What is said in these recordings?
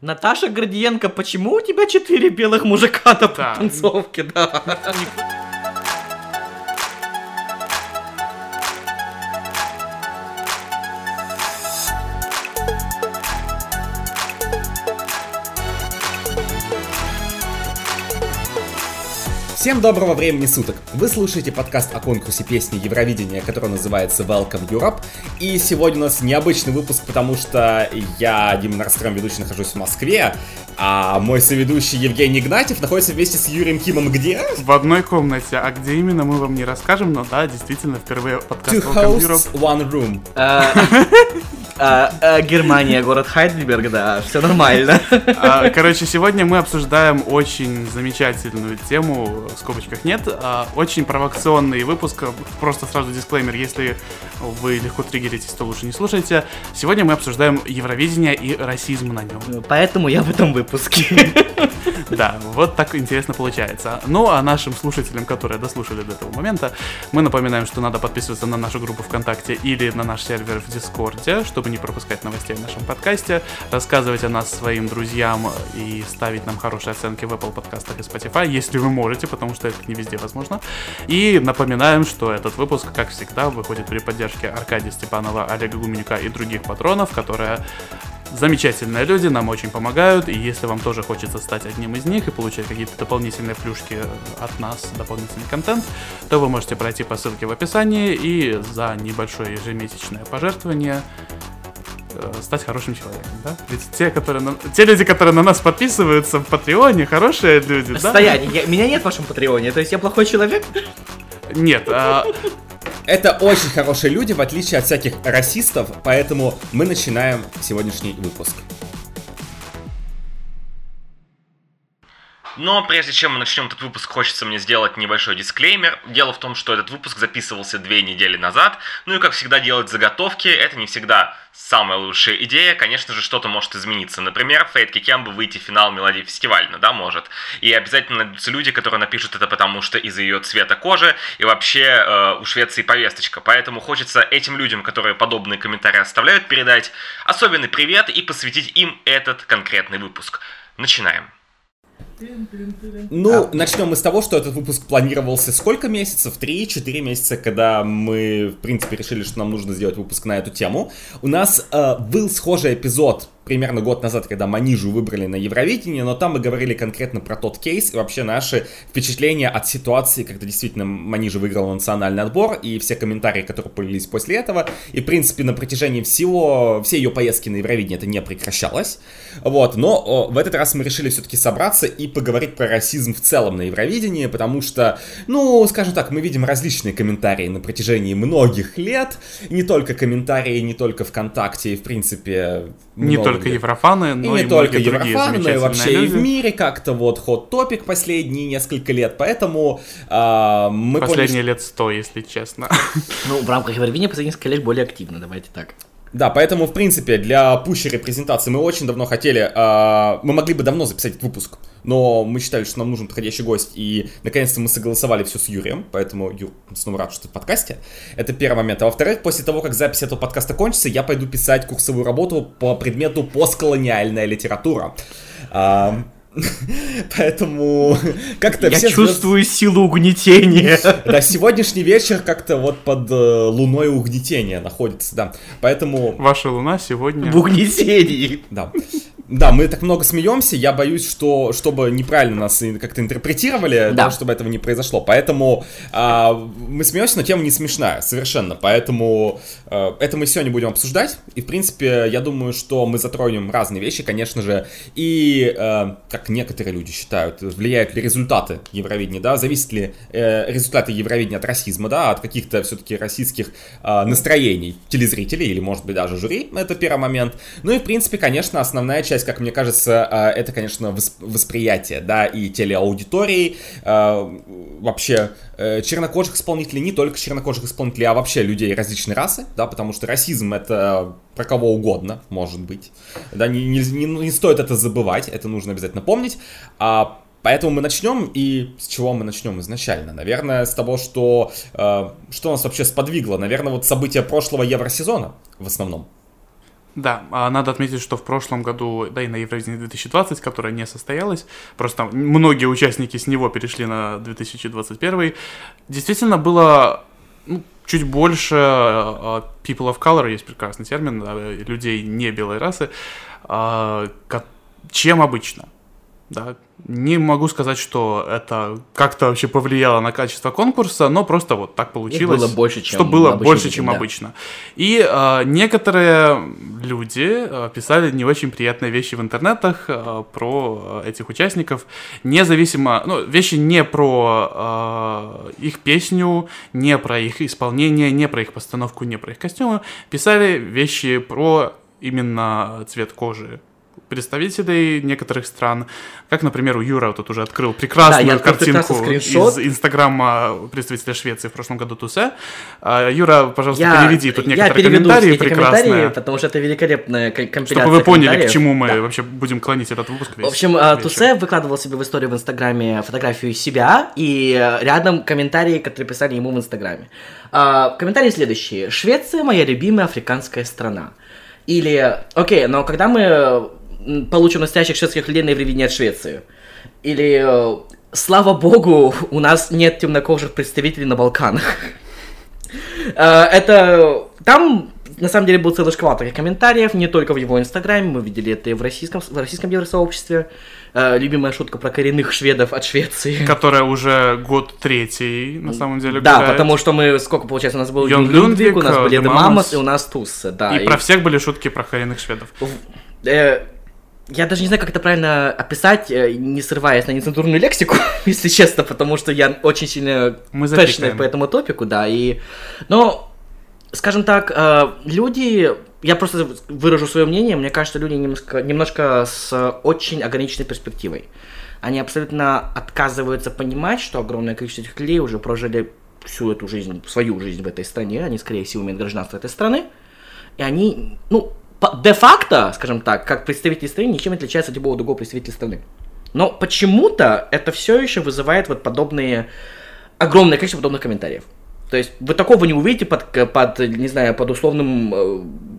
Наташа Гордиенко, почему у тебя четыре белых мужика на Да. танцовке, да? Всем доброго времени суток! Вы слушаете подкаст о конкурсе песни Евровидения, который называется Welcome Europe. И сегодня у нас необычный выпуск, потому что я, Дима Нарстром, ведущий, нахожусь в Москве, а мой соведущий Евгений Игнатьев находится вместе с Юрием Кимом где? В одной комнате, а где именно мы вам не расскажем, но да, действительно, впервые подкаст Two Welcome Europe. hosts, one room. А, а, Германия, город Хайдельберг, да, все нормально. А, Короче, сегодня мы обсуждаем очень замечательную тему, в скобочках нет, а, очень провокационный выпуск, просто сразу дисклеймер, если вы легко триггеритесь, то лучше не слушайте. Сегодня мы обсуждаем Евровидение и расизм на нем. Поэтому я в этом выпуске. Да, вот так интересно получается. Ну, а нашим слушателям, которые дослушали до этого момента, мы напоминаем, что надо подписываться на нашу группу ВКонтакте или на наш сервер в Дискорде, чтобы не пропускать новостей в нашем подкасте, рассказывать о нас своим друзьям и ставить нам хорошие оценки в Apple подкастах и Spotify, если вы можете, потому что это не везде возможно. И напоминаем, что этот выпуск, как всегда, выходит при поддержке Аркадия Степанова, Олега Гуменюка и других патронов, которые Замечательные люди, нам очень помогают, и если вам тоже хочется стать одним из них и получать какие-то дополнительные плюшки от нас, дополнительный контент, то вы можете пройти по ссылке в описании и за небольшое ежемесячное пожертвование стать хорошим человеком, да? Ведь те, которые на- те люди, которые на нас подписываются в Патреоне, хорошие люди, да? Стояние, я- меня нет в вашем патреоне, то есть я плохой человек? Нет, а, Это очень хорошие люди, в отличие от всяких расистов, поэтому мы начинаем сегодняшний выпуск. Но прежде чем мы начнем этот выпуск, хочется мне сделать небольшой дисклеймер. Дело в том, что этот выпуск записывался две недели назад. Ну и как всегда делать заготовки, это не всегда самая лучшая идея. Конечно же, что-то может измениться. Например, Фейт Кикемба выйти в финал Мелодии фестивальна, да, может. И обязательно найдутся люди, которые напишут это потому, что из-за ее цвета кожи и вообще э, у Швеции повесточка. Поэтому хочется этим людям, которые подобные комментарии оставляют, передать особенный привет и посвятить им этот конкретный выпуск. Начинаем. Ну, начнем мы с того, что этот выпуск планировался сколько месяцев? Три-четыре месяца, когда мы, в принципе, решили, что нам нужно сделать выпуск на эту тему. У нас э, был схожий эпизод примерно год назад, когда Манижу выбрали на Евровидение, но там мы говорили конкретно про тот кейс и вообще наши впечатления от ситуации, когда действительно Манижа выиграл национальный отбор, и все комментарии, которые появились после этого. И, в принципе, на протяжении всего, всей ее поездки на Евровидение это не прекращалось. Вот, но в этот раз мы решили все-таки собраться и поговорить про расизм в целом на Евровидении, потому что, ну, скажем так, мы видим различные комментарии на протяжении многих лет, не только комментарии, не только ВКонтакте, и, в принципе, не много только еврофаны, И но не и только многие другие Еврофаны, но и вообще и в люди. мире как-то вот ход топик последние несколько лет, поэтому а, мы поняли, Последние лет сто, если честно. Ну, в рамках Евровидения последние несколько лет более активно, давайте так. Да, поэтому, в принципе, для пущей репрезентации мы очень давно хотели, а, мы могли бы давно записать этот выпуск, но мы считали, что нам нужен подходящий гость, и наконец-то мы согласовали все с Юрием, поэтому, Юр, снова рад, что ты в подкасте. Это первый момент. А во-вторых, после того, как запись этого подкаста кончится, я пойду писать курсовую работу по предмету постколониальная литература. А, Поэтому как-то Я все чувствую силу угнетения. Да, сегодняшний вечер как-то вот под э, луной угнетения находится, да. Поэтому Ваша луна сегодня... В угнетении. да. Да, мы так много смеемся, я боюсь, что чтобы неправильно нас как-то интерпретировали, Да. чтобы этого не произошло. Поэтому а, мы смеемся, но тема не смешная, совершенно. Поэтому э, это мы сегодня будем обсуждать. И, в принципе, я думаю, что мы затронем разные вещи, конечно же. И, э, как некоторые люди считают, влияют ли результаты Евровидения, да, зависят ли э, результаты Евровидения от расизма, да, от каких-то все-таки российских э, настроений телезрителей или, может быть, даже жюри. Это первый момент. Ну и, в принципе, конечно, основная часть, как мне кажется, э, это, конечно, вос- восприятие, да, и телеаудитории, э, вообще э, чернокожих исполнителей, не только чернокожих исполнителей, а вообще людей различной расы, да, потому что расизм это про кого угодно, может быть. Да, не, не, не- не стоит это забывать, это нужно обязательно помнить. А, Поэтому мы начнем, и с чего мы начнем изначально? Наверное, с того, что, э, что нас вообще сподвигло. Наверное, вот события прошлого Евросезона в основном. Да, а надо отметить, что в прошлом году, да и на Евровидении 2020, которое не состоялось, просто многие участники с него перешли на 2021, действительно было ну, чуть больше uh, people of color, есть прекрасный термин, людей не белой расы, uh, чем обычно. Да, не могу сказать, что это как-то вообще повлияло на качество конкурса, но просто вот так получилось. Их было больше, чем что было обычно, больше, чем да. обычно. И э, некоторые люди э, писали не очень приятные вещи в интернетах э, про этих участников, независимо, ну, вещи не про э, их песню, не про их исполнение, не про их постановку, не про их костюмы, писали вещи про именно цвет кожи представителей некоторых стран, как, например, у Юра тут уже открыл прекрасную Да, я картинку из инстаграма представителя Швеции в прошлом году Тусе. А, Юра, пожалуйста, Я, переведи тут я некоторые переведу комментарии эти комментарии, прекрасные, потому что это великолепная ко- компиляция чтобы вы поняли, к чему мы Да. вообще будем клонить этот выпуск. В весь общем, э, вечер. Тусе выкладывал себе в историю в Инстаграме фотографию себя и рядом комментарии, которые писали ему в Инстаграме. А, Комментарии следующие. Швеция моя любимая африканская страна. Или, окей, но когда мы получим настоящих шведских людей на Евровидении от Швеции? Или, э, слава богу, у нас нет темнокожих представителей на Балканах. Э, Это там на самом деле был целый шквал таких комментариев, не только в его инстаграме, мы видели это и в российском, в российском евросообществе. Э, любимая шутка про коренных шведов от Швеции. Которая уже год третий, на самом деле, Да, гуляет. потому что мы, сколько получается, у нас был Йон Юн Люндвик, у нас были э, Демамос, и у нас Тусса, да. И про всех были шутки про коренных шведов. Э, Я даже не знаю, как это правильно описать, э, не срываясь на нецензурную лексику, если честно, потому что я очень сильно запикаем. по этому топику, да, и... Но, скажем так, э, люди... Я просто выражу свое мнение, мне кажется, люди немножко, немножко с очень ограниченной перспективой. Они абсолютно отказываются понимать, что огромное количество этих людей уже прожили всю эту жизнь, свою жизнь в этой стране, они, скорее всего, имеют гражданство этой страны, и они, ну, де-факто, скажем так, как представители страны, ничем не отличаются от любого другого представителя страны. Но почему-то это все еще вызывает вот подобные, огромное количество подобных комментариев. То есть вы такого не увидите под, под не знаю, под условным э,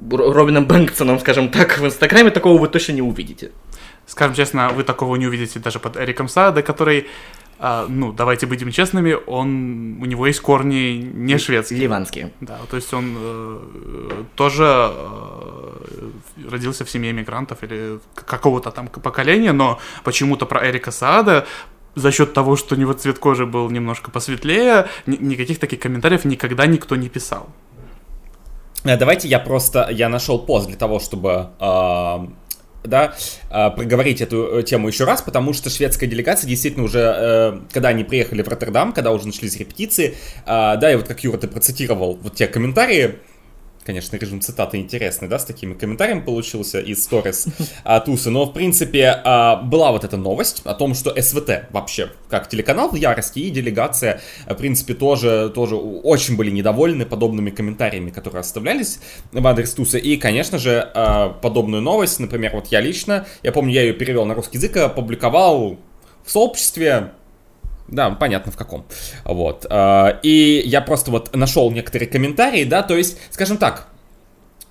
Ро- Робином Бэнксоном, скажем так, в Инстаграме такого вы точно не увидите. Скажем честно, вы такого не увидите даже под Эриком Саде, который, а, ну, давайте будем честными, он, у него есть корни не шведские. Ливанские. Да, то есть он э, тоже э, родился в семье мигрантов или какого-то там поколения, но почему-то про Эрика Саада за счет того, что у него цвет кожи был немножко посветлее, ни- никаких таких комментариев никогда никто не писал. Э, Давайте я просто, я нашел пост для того, чтобы, э, да, э, проговорить эту э, тему еще раз, потому что шведская делегация действительно уже, э, когда они приехали в Роттердам, когда уже начались репетиции, э, да, и вот как Юра, ты процитировал вот те комментарии, Конечно, режим цитаты интересный, да, с такими комментариями получился из сторис Тусы. Но, в принципе, а, была вот эта новость о том, что СВТ вообще, как телеканал в ярости, и делегация, в принципе, тоже, тоже очень были недовольны подобными комментариями, которые оставлялись в адрес Тусы. И, конечно же, а, подобную новость, например, вот я лично, я помню, я ее перевел на русский язык, опубликовал в сообществе, да, понятно в каком. Вот. а, И я просто вот нашел некоторые комментарии, да, то есть, скажем так,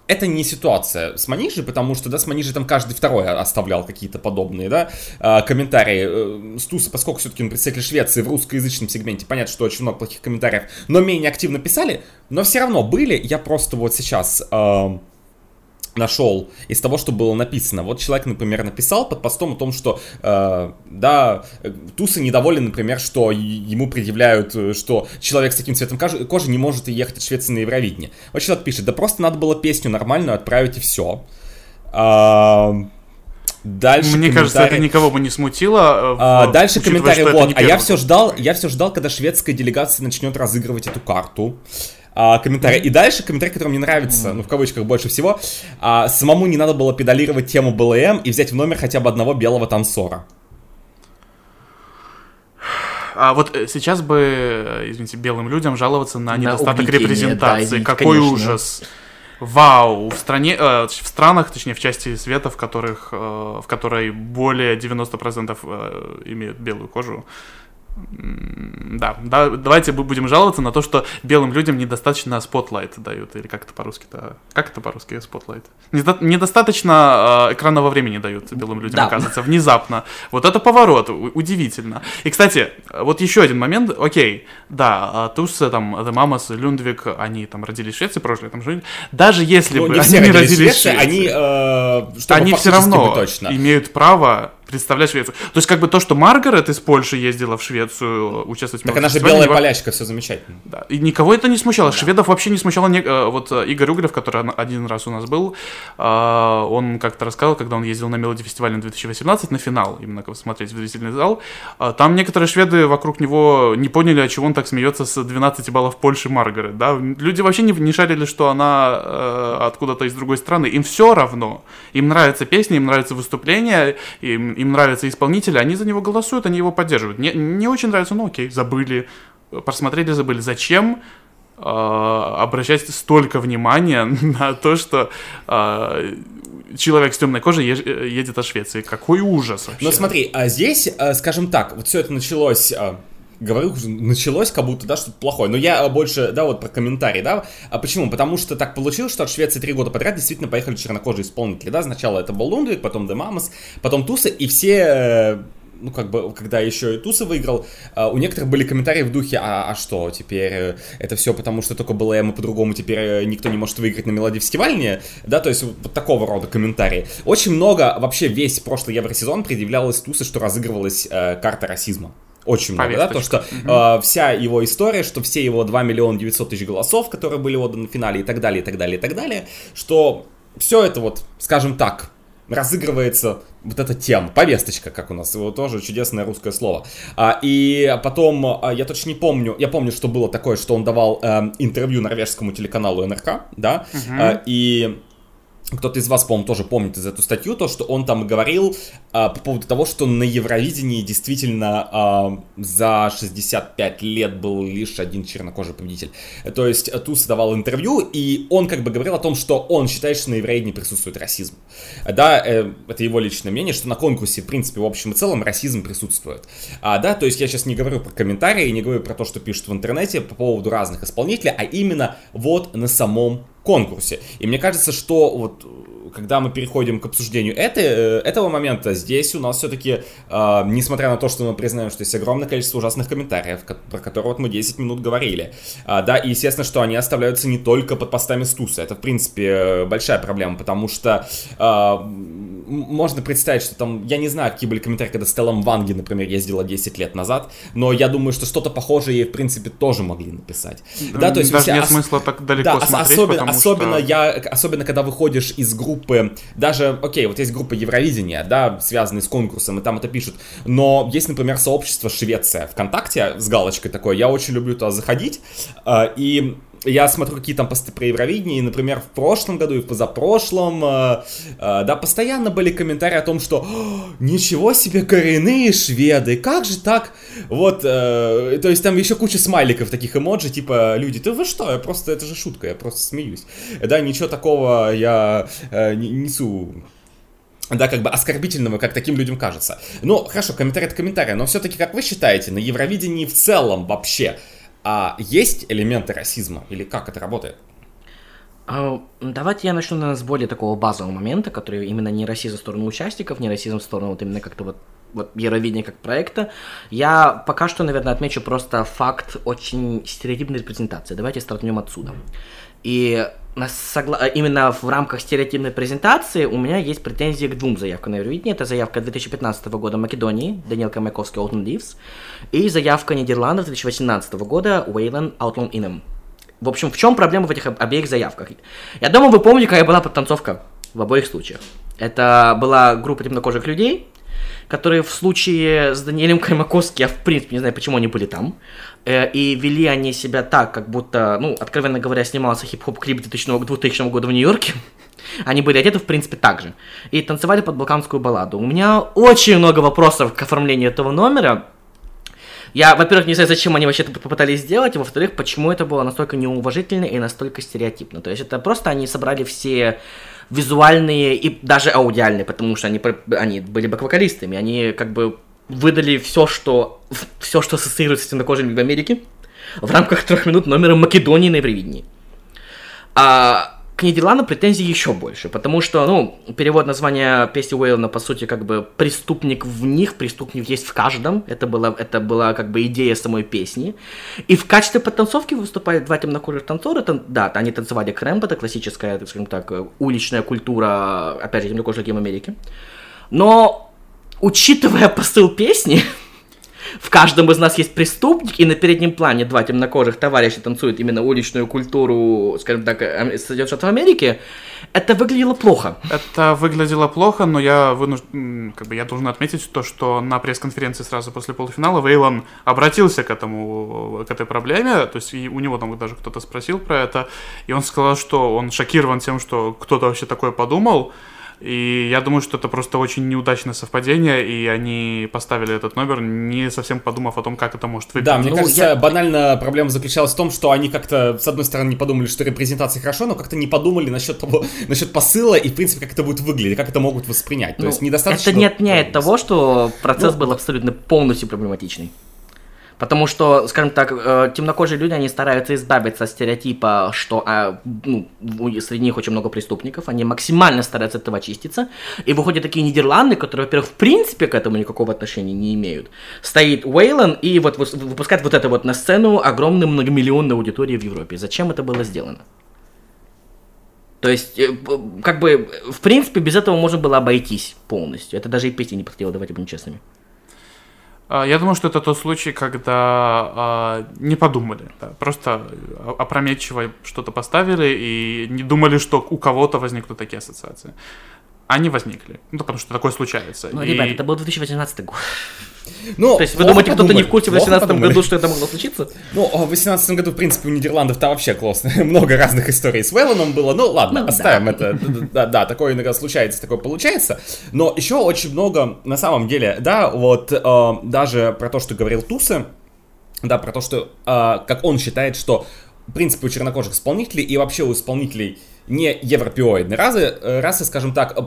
это не ситуация с Манижей, потому что, да, с Манижей там каждый второй оставлял какие-то подобные, да, а, комментарии. Э, С Туса, поскольку все-таки он представитель Швеции в русскоязычном сегменте, понятно, что очень много плохих комментариев, но менее активно писали, но все равно были, я просто вот сейчас... а, нашел из того, что было написано. Вот человек, например, написал под постом о том, что, э, да, Туса недоволен, например, что ему предъявляют, э, что человек с таким цветом кожи, кожи не может ехать от Швеции на Евровидение. Вот человек пишет, да просто надо было песню нормальную отправить и все. дальше Мне кажется, это никого бы не смутило. э, А, в- дальше комментарий, вот, а я все ждал, я все ждал, когда шведская делегация начнет разыгрывать эту карту. А, комментарий. И дальше комментарий, который мне нравится, ну, в кавычках больше всего. А, самому не надо было педалировать тему БЛМ и взять в номер хотя бы одного белого танцора. А вот э, сейчас бы, э, извините, белым людям жаловаться на На недостаток репрезентации. да, Какой конечно. ужас. Вау, в стране, э, в странах, точнее, в части света, в которых, э, в которой более 90% э, имеют белую кожу, Да, да, давайте бу- будем жаловаться на то, что белым людям недостаточно spotlight дают, или как это по-русски-то? Как это по-русски spotlight? Недо- недостаточно э, экранного времени дают белым людям, Да. оказывается, внезапно. Вот это поворот, удивительно. И, кстати, вот еще один момент, окей, да, а, Туссе, там, The Mamas, Лундвик, они там родились в Швеции, прожили там жили. Даже если Ну, бы не они родились в родились в Швеции, они, э, чтобы они все равно точно. имеют право представлять Швецию. То есть, как бы то, что Маргарет из Польши ездила в Швецию участвовать в Так она же белая полячка, все замечательно. Да. И никого это не смущало. Шведов вообще не смущало. э, Вот э, Игорь Угрев, который один раз у нас был, э, он как-то рассказал, когда он ездил на Мелоди фестиваль на 2018 на финал, именно как смотреть в зрительный зал, э, там некоторые шведы вокруг него не поняли, от чего он так смеется с 12 баллов Польши Маргарет. Да? Люди вообще не, не шарили, что она э, откуда-то из другой страны. Им все равно. Им нравятся песни, им нравятся выступления, им, им нравятся исполнители, они за него голосуют, они его поддерживают. Не, не очень нравится, ну окей, забыли, просмотрели, забыли. Зачем э, обращать столько внимания на то, что э, человек с темной кожей едет от Швеции? Какой ужас вообще. Но смотри, а здесь, э, скажем так, вот все это началось... Говорю, началось как будто, да, что-то плохое. Но я больше, да, вот про комментарий, да. А почему? Потому что так получилось, что от Швеции три года подряд действительно поехали чернокожие исполнители, да. Сначала это был Лундвик, потом Mamas, потом Туса, и все э, ну, как бы, когда еще и Туса выиграл, э, у некоторых были комментарии в духе, а, а что, теперь э, это все потому, что только было ему по-другому, теперь э, никто не может выиграть на мелодии фестивальне, да, то есть вот, такого рода комментарии. Очень много, вообще весь прошлый Евросезон предъявлялось Туса, что разыгрывалась э, карта расизма. Очень много, да, то, что э, вся его история, что все его 2 миллиона 900 тысяч голосов, которые были отданы в финале и так далее, и так далее, и так далее, что все это вот, скажем так, разыгрывается вот эта тема, повесточка, как у нас, его тоже чудесное русское слово. А, и потом, а, я точно не помню, я помню, что было такое, что он давал эм, интервью норвежскому телеканалу НРК, да, а, и кто-то из вас, по-моему, тоже помнит из эту статью, то, что он там говорил а, по поводу того, что на Евровидении действительно а, за 65 лет был лишь один чернокожий победитель. То есть э, Туз давал интервью, и он как бы говорил о том, что он считает, что на Евровидении присутствует расизм. Да, э, это его личное мнение, что на конкурсе, в принципе, в общем и целом, расизм присутствует. А, да, то есть я сейчас не говорю про комментарии, не говорю про то, что пишут в интернете по поводу разных исполнителей, а именно вот на самом конкурсе. И мне кажется, что вот э, когда мы переходим к обсуждению этой, э, этого момента, здесь у нас все-таки, э, несмотря на то, что мы признаем, что есть огромное количество ужасных комментариев, ко- про которые вот мы 10 минут говорили, а, да, и естественно, что они оставляются не только под постами Стуса, это, в принципе, э, большая проблема, потому что э, можно представить, что там, я не знаю, какие были комментарии, когда Стелла Ванги, например, ездила 10 лет назад, но я думаю, что что-то похожее ей, в принципе, тоже могли написать. Да, то есть Даже все нет ос- смысла так далеко да, смотреть, особенно, особенно что... я, особенно когда выходишь из группы, даже, окей, вот есть группа Евровидения, да, связанные с конкурсом, и там это пишут, но есть, например, сообщество Швеция ВКонтакте с галочкой такой, я очень люблю туда заходить, э, и я смотрю какие там посты про Евровидение, и, например, в прошлом году и в позапрошлом, э, э, да, постоянно были комментарии о том, что «О, ничего себе коренные шведы, как же так? Вот, э, то есть там еще куча смайликов таких эмоджи, типа, люди, ты вы что, я просто, это же шутка, я просто смеюсь. Да, ничего такого я э, не- несу да, как бы оскорбительного, как таким людям кажется. Ну, хорошо, комментарий от комментария, но все-таки, как вы считаете, на Евровидении в целом вообще а, есть элементы расизма? Или как это работает? А, Давайте я начну, наверное, с более такого базового момента, который именно не расизм в сторону участников, не расизм в сторону вот именно как-то вот вот Евровидение как проекта. Я пока что, наверное, отмечу просто факт очень стереотипной репрезентации. Давайте стартнем отсюда. И согла- именно в рамках стереотипной презентации у меня есть претензии к двум заявкам на Евровидение. Это заявка 2015 года Македонии, Даниэл Камяковский, Outland Leaves, и заявка Нидерландов 2018 года, Уэйлен, Outland Inem. В общем, в чем проблема в этих об- обеих заявках? Я думаю, вы помните, какая была подтанцовка в обоих случаях. Это была группа темнокожих людей, которые в случае с Даниэлем Каймаковским, я в принципе не знаю, почему они были там, и вели они себя так, как будто, ну, откровенно говоря, снимался хип-хоп клип 2000, 2000 года в Нью-Йорке. Они были одеты, в принципе, так же. И танцевали под балканскую балладу. У меня очень много вопросов к оформлению этого номера. Я, во-первых, не знаю, зачем они вообще это попытались сделать, и во-вторых, почему это было настолько неуважительно и настолько стереотипно. То есть это просто они собрали все визуальные и даже аудиальные, потому что они, они были бэк-вокалистами, они как бы выдали все, что все, что ассоциируется с темнокожими в Америке, в рамках трех минут номера Македонии на Евровидении. А к Нидерландам претензий еще больше, потому что, ну, перевод названия песни Уэйлона, по сути, как бы преступник в них, преступник есть в каждом, это была, это была как бы идея самой песни. И в качестве подтанцовки выступают два темнокожих танцора, тан- да, они танцевали крэмп, это классическая, так скажем так, уличная культура, опять же, темнокожих людей в Америке. Но, учитывая посыл песни, в каждом из нас есть преступник, и на переднем плане два темнокожих товарища танцуют именно уличную культуру, скажем так, э, Соединенных Штатов Америки, это выглядело плохо. Это выглядело плохо, но я вынужден, как бы я должен отметить то, что на пресс-конференции сразу после полуфинала Вейлон обратился к этому, к этой проблеме, то есть и у него там даже кто-то спросил про это, и он сказал, что он шокирован тем, что кто-то вообще такое подумал, и я думаю, что это просто очень неудачное совпадение, и они поставили этот номер, не совсем подумав о том, как это может выглядеть. Да, мне Ну, кажется, я- банально проблема заключалась в том, что они как-то, с одной стороны, не подумали, что репрезентация хорошо, но как-то не подумали насчет того, насчет посыла и, в принципе, как это будет выглядеть, как это могут воспринять. То Ну, есть недостаточно... Это не отменяет того, что процесс Ну, был абсолютно полностью проблематичный. Потому что, скажем так, э, темнокожие люди, они стараются избавиться от стереотипа, что а, ну, среди них очень много преступников, они максимально стараются от этого очиститься, и выходят такие Нидерланды, которые, во-первых, в принципе к этому никакого отношения не имеют. Стоит Уэйлон и вот выпускает вот это вот на сцену огромной многомиллионной аудитории в Европе. Зачем это было сделано? То есть, э, как бы, в принципе, без этого можно было обойтись полностью. Это даже и песни не подходило, давайте будем честными. А, Я думаю, что это тот случай, когда а, не подумали, да, просто опрометчиво что-то поставили и не думали, что у кого-то возникнут такие ассоциации. Они возникли, ну, потому что такое случается. Ну, И- ребята, это был 2018 год. Ну, То есть, вы думаете, кто-то не в курсе в плохо 2018 подумали. году, что это могло случиться? Ну, а в 2018 году, в принципе, у Нидерландов там вообще классно. Много разных историй с Вэллоном было. Ну, ладно, Ну, оставим да. это. Да, да, такое иногда случается, такое получается. Но еще очень много, на самом деле, да, вот э, даже про то, что говорил Тусы, да, про то, что, э, как он считает, что, в принципе, у чернокожих исполнителей и вообще у исполнителей не европеоидной расы, э, расы, скажем так, э,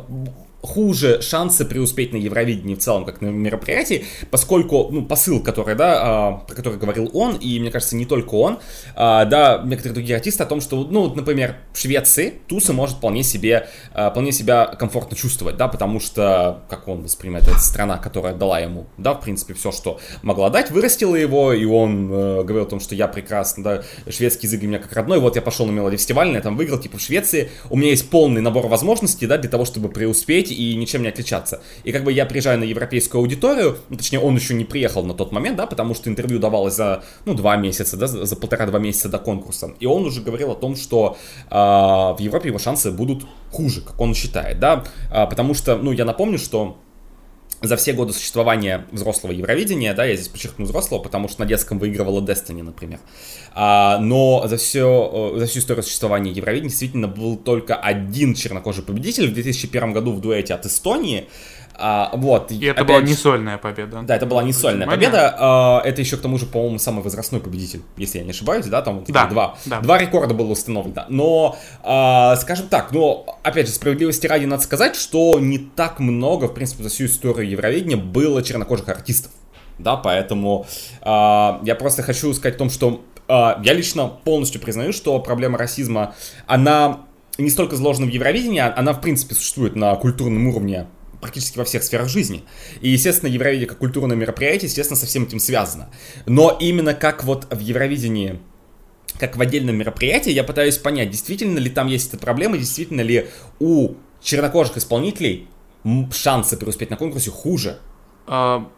хуже шансы преуспеть на Евровидении в целом, как на мероприятии, поскольку, ну, посыл, который, да, а, про который говорил он, и, мне кажется, не только он, а, да, некоторые другие артисты о том, что, ну, например, в Швеции Туса может вполне себе, а, вполне себя комфортно чувствовать, да, потому что, как он воспринимает, это страна, которая дала ему, да, в принципе, все, что могла дать, вырастила его, и он э, говорил о том, что я прекрасно, да, шведский язык для меня как родной, вот я пошел на мелодии фестивальный, я там выиграл, типа, в Швеции, у меня есть полный набор возможностей, да, для того, чтобы преуспеть и ничем не отличаться. И как бы я приезжаю на европейскую аудиторию, ну, точнее, он еще не приехал на тот момент, да, потому что интервью давалось за, ну, два месяца, да, за за полтора-два месяца до конкурса. И он уже говорил о том, что а, в Европе его шансы будут хуже, как он считает, да, А, потому что, ну, я напомню, что за все годы существования взрослого Евровидения, да, я здесь подчеркну взрослого, потому что на детском выигрывала Destiny, например. А, но за, все, за всю историю существования Евровидения действительно был только один чернокожий победитель в 2001 году в дуэте от Эстонии. А, вот. И это опять была не сольная победа. Да, это была не сольная Внимание. победа. а, Это еще, к тому же, по-моему, самый возрастной победитель, если я не ошибаюсь, да, там вот Да, два, да. два рекорда было установлено. Но, а, скажем так, но, опять же, справедливости ради надо сказать, что не так много, в принципе, за всю историю Евровидения было чернокожих артистов. Да, поэтому а, я просто хочу сказать о том, что а, я лично полностью признаю, что проблема расизма, она не столько заложена в Евровидении, а- она, в принципе, существует на культурном уровне практически во всех сферах жизни. И, естественно, Евровидение как культурное мероприятие, естественно, со всем этим связано. Но именно как вот в Евровидении как в отдельном мероприятии, я пытаюсь понять, действительно ли там есть эта проблема, действительно ли у чернокожих исполнителей шансы преуспеть на конкурсе хуже. А,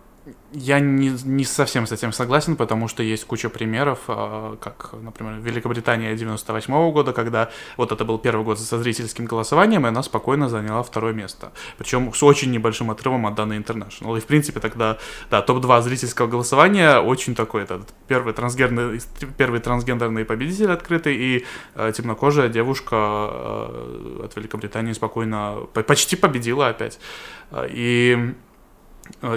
Я не, не совсем с этим согласен, потому что есть куча примеров, а, как, например, Великобритания 98 года, когда вот это был первый год со зрительским голосованием, и она спокойно заняла второе место. Причем с очень небольшим отрывом от данной International. И, в принципе, тогда, да, топ-2 зрительского голосования очень такой, этот первый, трансгендерный, первый трансгендерный победитель открытый, и э, темнокожая девушка э, от Великобритании спокойно, по- почти победила опять. Э, И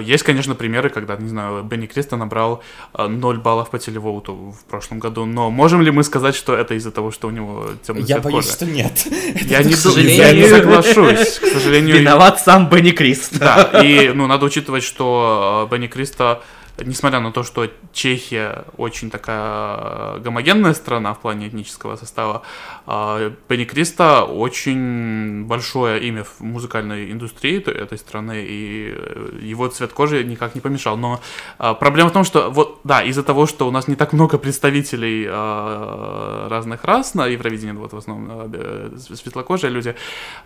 Есть, конечно, примеры, когда, не знаю, Бенни Криста набрал э, 0 баллов по телевоуту в прошлом году, но можем ли мы сказать, что это из-за того, что у него темный Я цвет боюсь, кожи? что нет. Я не, сожалению. я не соглашусь, к сожалению. Виноват сам Бенни Крист. Да, и, ну, надо учитывать, что э, Бенни Криста несмотря на то, что Чехия очень такая гомогенная страна в плане этнического состава, э, Пенни Криста очень большое имя в музыкальной индустрии этой страны, и э, его цвет кожи никак не помешал. Но э, проблема в том, что вот, да, из-за того, что у нас не так много представителей э, разных рас на Евровидении, вот в основном э, светлокожие люди,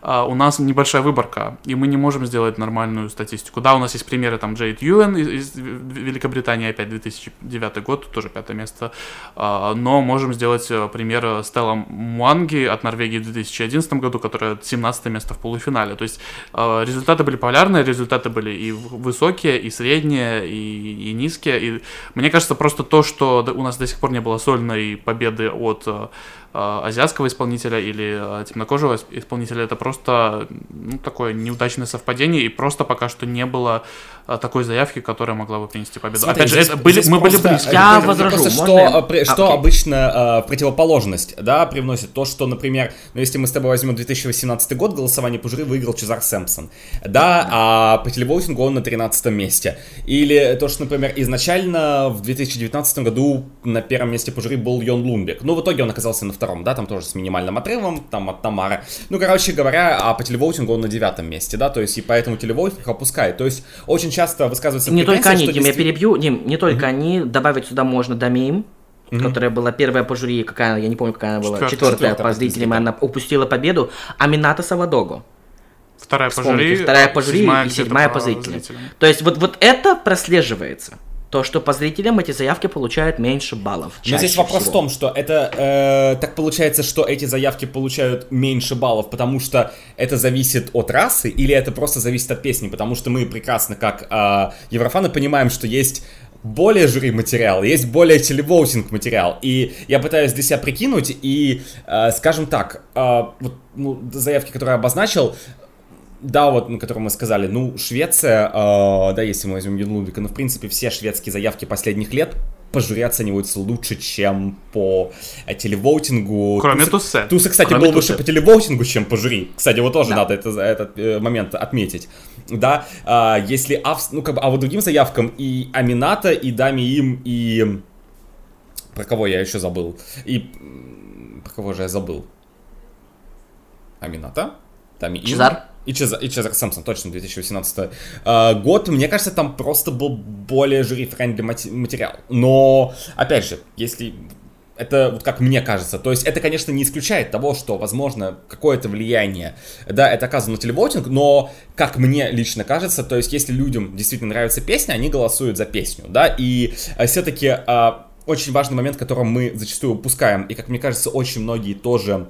э, у нас небольшая выборка, и мы не можем сделать нормальную статистику. Да, у нас есть примеры, там, Джейд Юэн из, из Великобритании, опять 2009 год, тоже пятое место, э, но можем сделать э, пример Стелла Муанги от Норвегии в 2011 году, которая 17 место в полуфинале. То есть э, результаты были полярные, результаты были и высокие, и средние, и, и низкие. И мне кажется, просто то, что у нас до сих пор не было сольной победы от э, Э, азиатского исполнителя или э, темнокожего исполнителя, это просто ну, такое неудачное совпадение, и просто пока что не было э, такой заявки, которая могла бы принести победу. Смотри, Опять же, здесь, это были, здесь мы просто, были близки. Я возражу, просто я? что, при- А, что окей. обычно э, противоположность, да, привносит то, что, например, ну, если мы с тобой возьмем 2018 год, голосование по жюри выиграл Чезар Сэмпсон, да, а по телевоутингу он на 13 месте. Или то, что, например, изначально в 2019 году на первом месте по жюри был Йон Лунбек. Ну, в итоге он оказался на втором, да, там тоже с минимальным отрывом, там от Тамары. Ну, короче говоря, а по телевоутингу он на девятом месте, да, то есть и поэтому телевоутинг опускает. То есть очень часто высказывается Не только они, что Дим, я действительно- перебью. Дим, не только они, добавить сюда можно Дамеем, которая была первая по жюри, какая она, я не помню, какая она была, Четвертая. четвертая Четвертая по по зрителям, зрителям. она упустила победу. Амината Савадого. Вторая по Вспомните, жюри, вторая по жюри седьмая и седьмая по по зрителям. То есть вот, вот это прослеживается. То, что по зрителям эти заявки получают меньше баллов. Но здесь вопрос всего. в том, что это э, так получается, что эти заявки получают меньше баллов, потому что это зависит от расы, или это просто зависит от песни, потому что мы прекрасно, как э, еврофаны, понимаем, что есть более жюри материал, есть более телевоутинг материал. И я пытаюсь для себя прикинуть, и, э, скажем так, э, вот, ну, заявки, которые я обозначил, да, вот, на котором мы сказали, ну, Швеция, э, да, если мы возьмем Юн Лудвика, ну, в принципе, все шведские заявки последних лет по жюри оцениваются лучше, чем по э, телевоутингу. Кроме Туса- Туссе. Туса, кстати, Кроме был выше Тусы. по телевоутингу, чем по жюри. Кстати, вот тоже Да. надо это, этот э, момент отметить. Да, а, если, Авс- ну, как бы, а вот другим заявкам и Амината, и Дами Им, и... Про кого я еще забыл? И... Про кого же я забыл? Амината? Дами Им. Чезар? И Чезар, и Чезар Сэмпсон, точно, 2018 э, год. Мне кажется, там просто был более жюри-френдли материал. Но, опять же, если... Это вот как мне кажется. То есть это, конечно, не исключает того, что, возможно, какое-то влияние, да, это оказано на телевотинг, но, как мне лично кажется, то есть если людям действительно нравится песня, они голосуют за песню, да, и все-таки очень важный момент, который мы зачастую упускаем, и, как мне кажется, очень многие тоже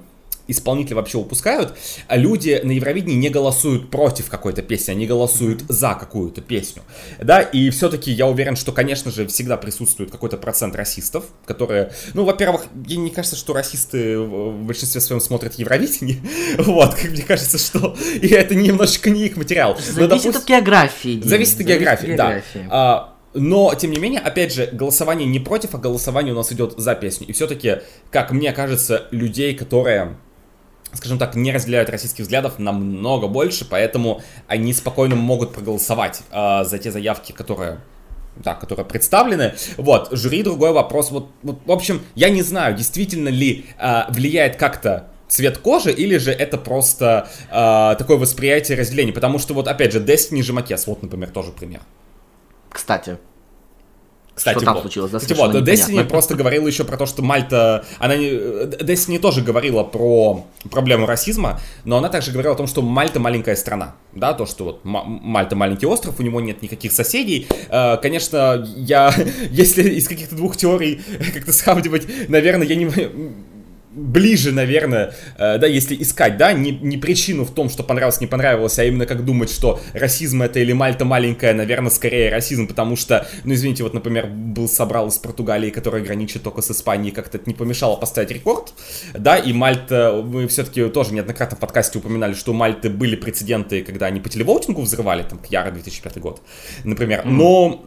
исполнители вообще упускают, а люди на Евровидении не голосуют против какой-то песни, они голосуют за какую-то песню. Да, и все-таки я уверен, что, конечно же, всегда присутствует какой-то процент расистов, которые, ну, во-первых, мне не кажется, что расисты в большинстве своем смотрят Евровидение, вот, как мне кажется, что и это немножечко не их материал. Но, Зависит допустим, от географии. Дим, Зависит от географии, да. географии. А, но, тем не менее, опять же, голосование не против, а голосование у нас идет за песню. И все-таки, как мне кажется, людей, которые скажем так, не разделяют российских взглядов намного больше, поэтому они спокойно могут проголосовать э, за те заявки, которые да, которые представлены. Вот, жюри другой вопрос. Вот, вот в общем, я не знаю, действительно ли э, влияет как-то цвет кожи, или же это просто э, такое восприятие разделения. Потому что вот, опять же, Destiny Жемакес, вот, например, тоже пример. Кстати, Кстати, Что там вот. случилось, да, Кстати, вот, Destiny просто говорила еще про то, что Мальта... Она не... Destiny тоже говорила про проблему расизма, но она также говорила о том, что Мальта маленькая страна. Да, то, что вот Мальта маленький остров, у него нет никаких соседей. Э, Конечно, я... Если из каких-то двух теорий как-то сравнивать, наверное, я не... ближе, наверное, э, да, если искать, да, не, не причину в том, что понравилось, не понравилось, а именно как думать, что расизм это или Мальта маленькая, наверное, скорее расизм, потому что, ну, извините, вот, например, был собрал из Португалии, который граничит только с Испанией, как-то это не помешало поставить рекорд, да, и Мальта, мы все-таки тоже неоднократно в подкасте упоминали, что у Мальты были прецеденты, когда они по телевоутингу взрывали, там, Яра 2005 год, например, но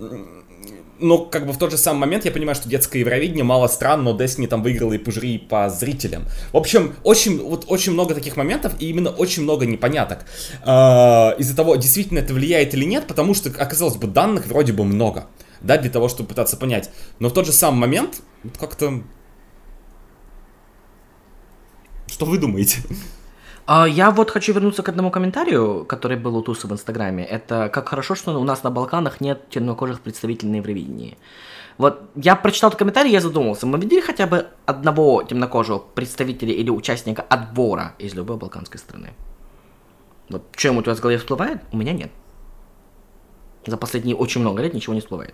но как бы в тот же самый момент я понимаю, что детское Евровидение мало стран, но Destiny там выиграла и по по зрителям. В общем, очень, вот, очень много таких моментов, и именно очень много непоняток. Э, Из-за того, действительно это влияет или нет, потому что, оказалось бы, данных вроде бы много. да, для того, чтобы пытаться понять. Но в тот же самый момент, как-то... Что вы думаете? А, Я вот хочу вернуться к одному комментарию, который был у Туса в Инстаграме. Это как хорошо, что у нас на Балканах нет темнокожих представителей на Евровидении. Вот я прочитал этот комментарий, я задумался, мы видели хотя бы одного темнокожего представителя или участника отбора из любой балканской страны? Вот что-нибудь у вас в голове всплывает? У меня нет. За последние очень много лет ничего не всплывает.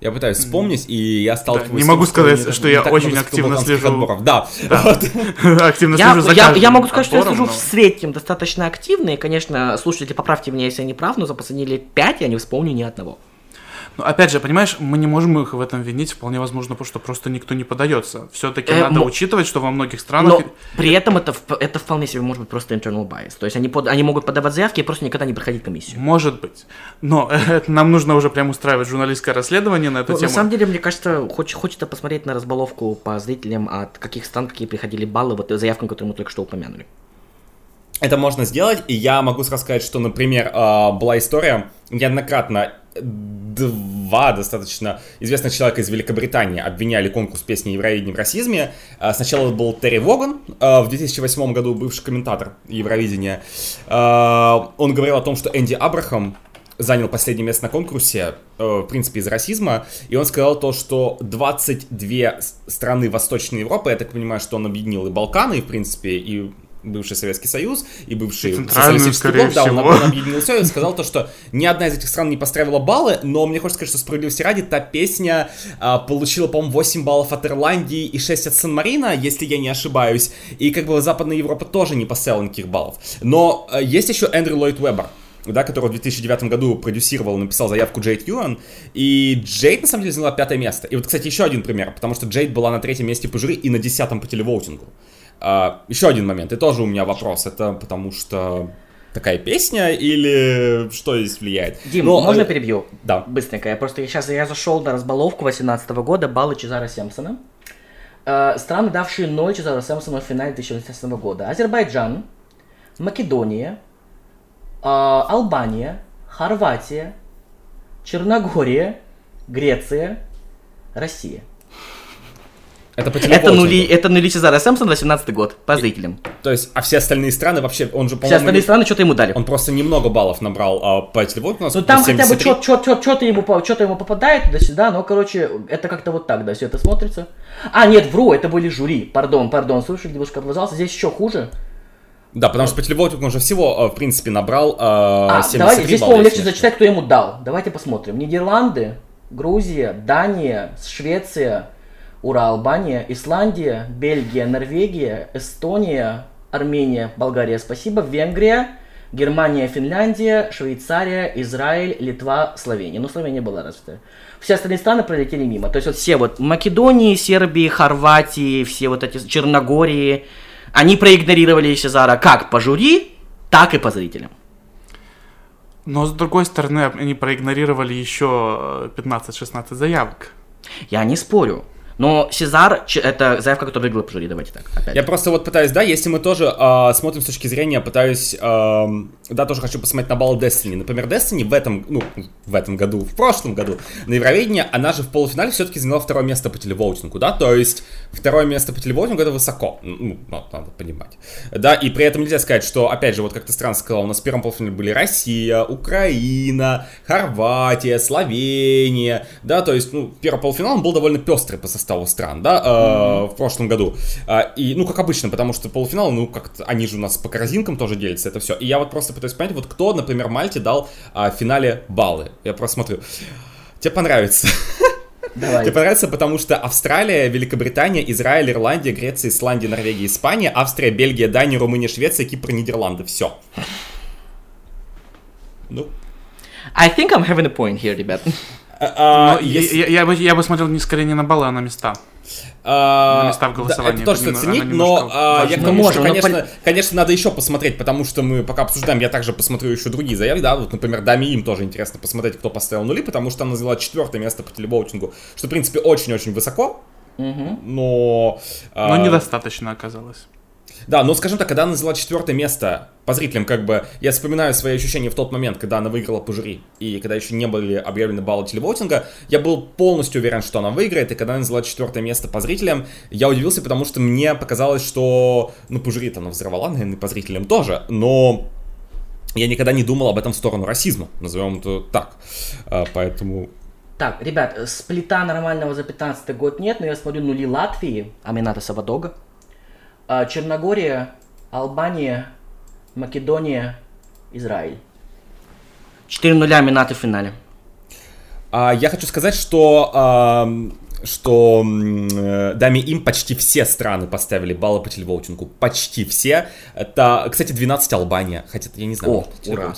Я пытаюсь вспомнить, и я сталкиваюсь не с могу сказать, не- что не я очень активно слежу. отборов. Да, Да. вот. Активно Я, слежу за я- я могу сказать, что я слежу но- в среднем достаточно активно, и, конечно, слушатели, поправьте меня, если я не прав, но за последние лет пять я не вспомню ни одного. Но опять же, понимаешь, мы не можем их в этом винить, вполне возможно, потому что просто никто не подается. Все-таки Э, надо мо- учитывать, что во многих странах... Но при этом это, это вполне себе может быть просто internal bias. То есть они, под- они могут подавать заявки и просто никогда не проходить комиссию. Может быть. Но это нам нужно уже прям устраивать журналистское расследование на эту Ну, на тему. самом деле, мне кажется, хоч- хочется посмотреть на разбаловку по зрителям, от каких стран какие приходили баллы, вот заявкам, которые мы только что упомянули. Это можно сделать, и я могу сразу сказать, что, например, а, была история, неоднократно два достаточно известных человека из Великобритании обвиняли конкурс песни Евровидения в расизме. А, Сначала это был Терри Воган, а, в 2008 году бывший комментатор Евровидения. Он говорил о том, что Энди Абрахам занял последнее место на конкурсе, э, в принципе, из расизма, и он сказал то, что 22 с- страны Восточной Европы, я так понимаю, что он объединил и Балканы, в принципе, и бывший Советский Союз, и бывший Центральную, социалистический блок, да, он, он объединил все и сказал то, что ни одна из этих стран не поставила баллы, но мне хочется сказать, что справедливости ради, та песня а, получила, по-моему, 8 баллов от Ирландии и 6 от Сан-Марина, если я не ошибаюсь, и как бы Западная Европа тоже не поставила никаких баллов. Но а, есть еще Эндрю Ллойд Уэббер, да, который в 2009 году продюсировал, написал заявку Джейд Юан, и Джейд, на самом деле, заняла пятое место. И вот, кстати, еще один пример, потому что Джейд была на третьем месте по жюри и на десятом по телевоутингу. А, еще один момент, и тоже у меня вопрос, это потому что такая песня или что здесь влияет? Дим, Ну, можно э, перебью? Да. Быстренько. Я просто сейчас я зашел на разбаловку 2018 года, баллы Чезара Симпсона. Э, страны, давшие 0 Чезара Симпсона в финале 2018 года. Азербайджан, Македония, э, Албания, Хорватия, Черногория, Греция, Россия. Это по Это телевоутингу. нули, это нули Чезара Симпсона 18 год, по зрителям. То есть, а все остальные страны вообще, он же, Все по-моему, остальные не- страны что-то ему дали. он просто немного баллов набрал а, по телевоутингу. Ну там хотя бы что-то ему, по- чё-то ему попадает туда-сюда, но, короче, это как-то вот так, да, все это смотрится. А, нет, вру, это были жюри, пардон, пардон, слушай, немножко облажался, здесь еще хуже. Да, потому что по телевоутингу он же всего, а, в принципе, набрал а, А, 73 давайте, здесь, по-моему, легче зачитать, кто ему дал. Давайте посмотрим. Нидерланды, Грузия, Дания, Швеция, Ура, Албания, Исландия, Бельгия, Норвегия, Эстония, Армения, Болгария, спасибо, Венгрия, Германия, Финляндия, Швейцария, Израиль, Литва, Словения. Ну, Словения была развита. Все остальные страны пролетели мимо. То есть вот все вот Македонии, Сербии, Хорватии, все вот эти Черногории, они проигнорировали Сезара как по жюри, так и по зрителям. Но с другой стороны, они проигнорировали еще э, 15-16 заявок. Я не спорю. Но Сезар, это заявка, которая выиграла жюри, давайте так. Опять. Я просто вот пытаюсь, да, если мы тоже а, смотрим с точки зрения, пытаюсь, ам, да, тоже хочу посмотреть на балл Destiny. Например, Destiny в этом, ну, в этом году, в прошлом году на Евровидении, она же в полуфинале все-таки заняла второе место по телевоутингу, да, то есть второе место по телевоутингу это высоко, ну, ну, надо понимать. Да, и при этом нельзя сказать, что, опять же, вот как ты странно сказал, у нас в первом полуфинале были Россия, Украина, Хорватия, Словения, да, то есть, ну, первый полуфинал он был довольно пестрый по составу стран, да, э, в прошлом году. А, и, ну, как обычно, потому что полуфинал, ну, как они же у нас по корзинкам тоже делятся, это все. И я вот просто пытаюсь понять, вот кто, например, Мальте дал а, в финале баллы. Я просто смотрю. Тебе понравится. Давай. Тебе понравится, потому что Австралия, Великобритания, Израиль, Ирландия, Греция, Исландия, Норвегия, Испания, Австрия, Бельгия, Дания, Румыния, Швеция, Кипр, Нидерланды. Все. Ну, I think I'm having a point here, ребят. А, я, если- я- я бы, я бы смотрел не скорее не на баллы, а на места. А, На места в да, голосовании. это тоже Это стоит ценить, но а, я к тому, можем, что, но конечно, конечно, надо еще посмотреть, потому что мы пока обсуждаем, я также посмотрю еще другие заявки, да, вот, например, Дами им тоже интересно посмотреть, кто поставил нули, потому что она заняла четвертое место по телевоутингу, что, в принципе, очень-очень высоко, но... а, Но недостаточно оказалось. Да, но скажем так, когда она заняла четвертое место по зрителям, как бы, я вспоминаю свои ощущения в тот момент, когда она выиграла по жюри, и когда еще не были объявлены баллы телевотинга, я был полностью уверен, что она выиграет, и когда она заняла четвертое место по зрителям, я удивился, потому что мне показалось, что, ну, по жюри она взорвала, наверное, и по зрителям тоже, но я никогда не думал об этом в сторону расизма, назовем это так, А, поэтому... Так, ребят, сплита нормального за 15 год нет, но я смотрю нули Латвии, Амината Савадога, Черногория, Албания, Македония, Израиль. 4 нуля Амината в финале. А, я хочу сказать, что, что э, даме им почти все страны поставили баллы по телевоутингу. Почти все. Это, кстати, 12 Албания. Хотя я не знаю. О, ура.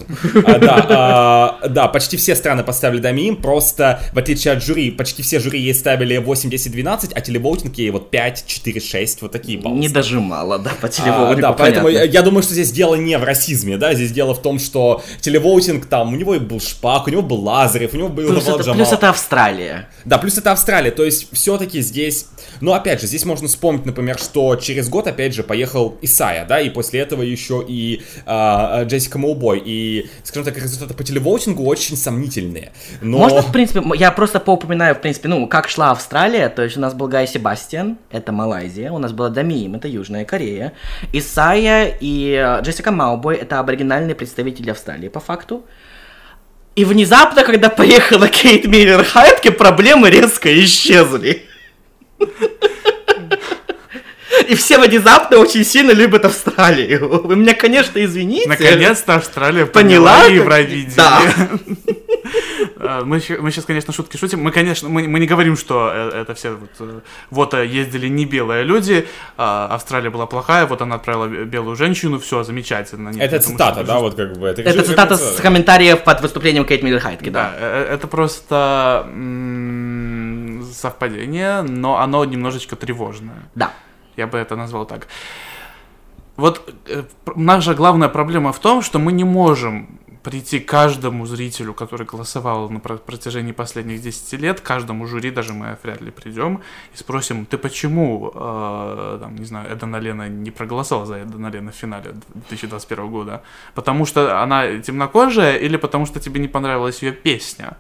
А, да, а, да, почти все страны поставили даме им. Просто, в отличие от жюри, почти все жюри ей ставили 8, 10, 12, а телевоутинг ей вот 5, 4, 6, вот такие баллы. Не дожимала, да, по А, телевоутингу, да, поэтому понятно. я, думаю, что здесь дело не в расизме, да, здесь дело в том, что телевоутинг там, у него и был Шпак, у него был Лазарев, у него был Плюс это, плюс это Австралия. Да, плюс это Австралия, то есть все-таки здесь... Ну, опять же, здесь можно вспомнить, например, что через год, опять же, поехал Исайя, да, и после этого еще и а, Джессика Моубой, и, скажем так, результаты по телевоутингу очень сомнительные. Но... Можно, в принципе, я просто поупоминаю, в принципе, ну, как шла Австралия, то есть у нас был Гай Себастьян, это Малайзия, у нас была Дамиим, это Южная Корея, Исайя и э, Джессика Маубой, это оригинальные представители Австралии, по факту. И внезапно, когда поехала Кейт Миллер Хайтке, проблемы резко исчезли. И все внезапно очень сильно любят Австралию. Вы меня, конечно, извините. Наконец-то Австралия Поняла, поняла Евровидение. Да. А, Мы, мы сейчас, конечно, шутки шутим. Мы, конечно, мы, мы не говорим, что э, это все вот, э, вот э, ездили не белые люди, а Австралия была плохая, вот она отправила бе- белую женщину, все замечательно. Нет, Это цитата, да, вот как бы. Это режим- цитата с комментариев под выступлением Кейт Миллер Хайтки, Да, да. это просто м, совпадение, но оно немножечко тревожное. Да. Я бы это назвал так. Вот э, наша главная проблема в том, что мы не можем прийти каждому зрителю, который голосовал на про- протяжении последних 10 лет, каждому жюри, даже мы вряд ли придем, и спросим, ты почему, э, там, не знаю, Эдана Лена не проголосовала за Эдана Лена в финале 2021 года? Потому что она темнокожая или потому что тебе не понравилась ее песня?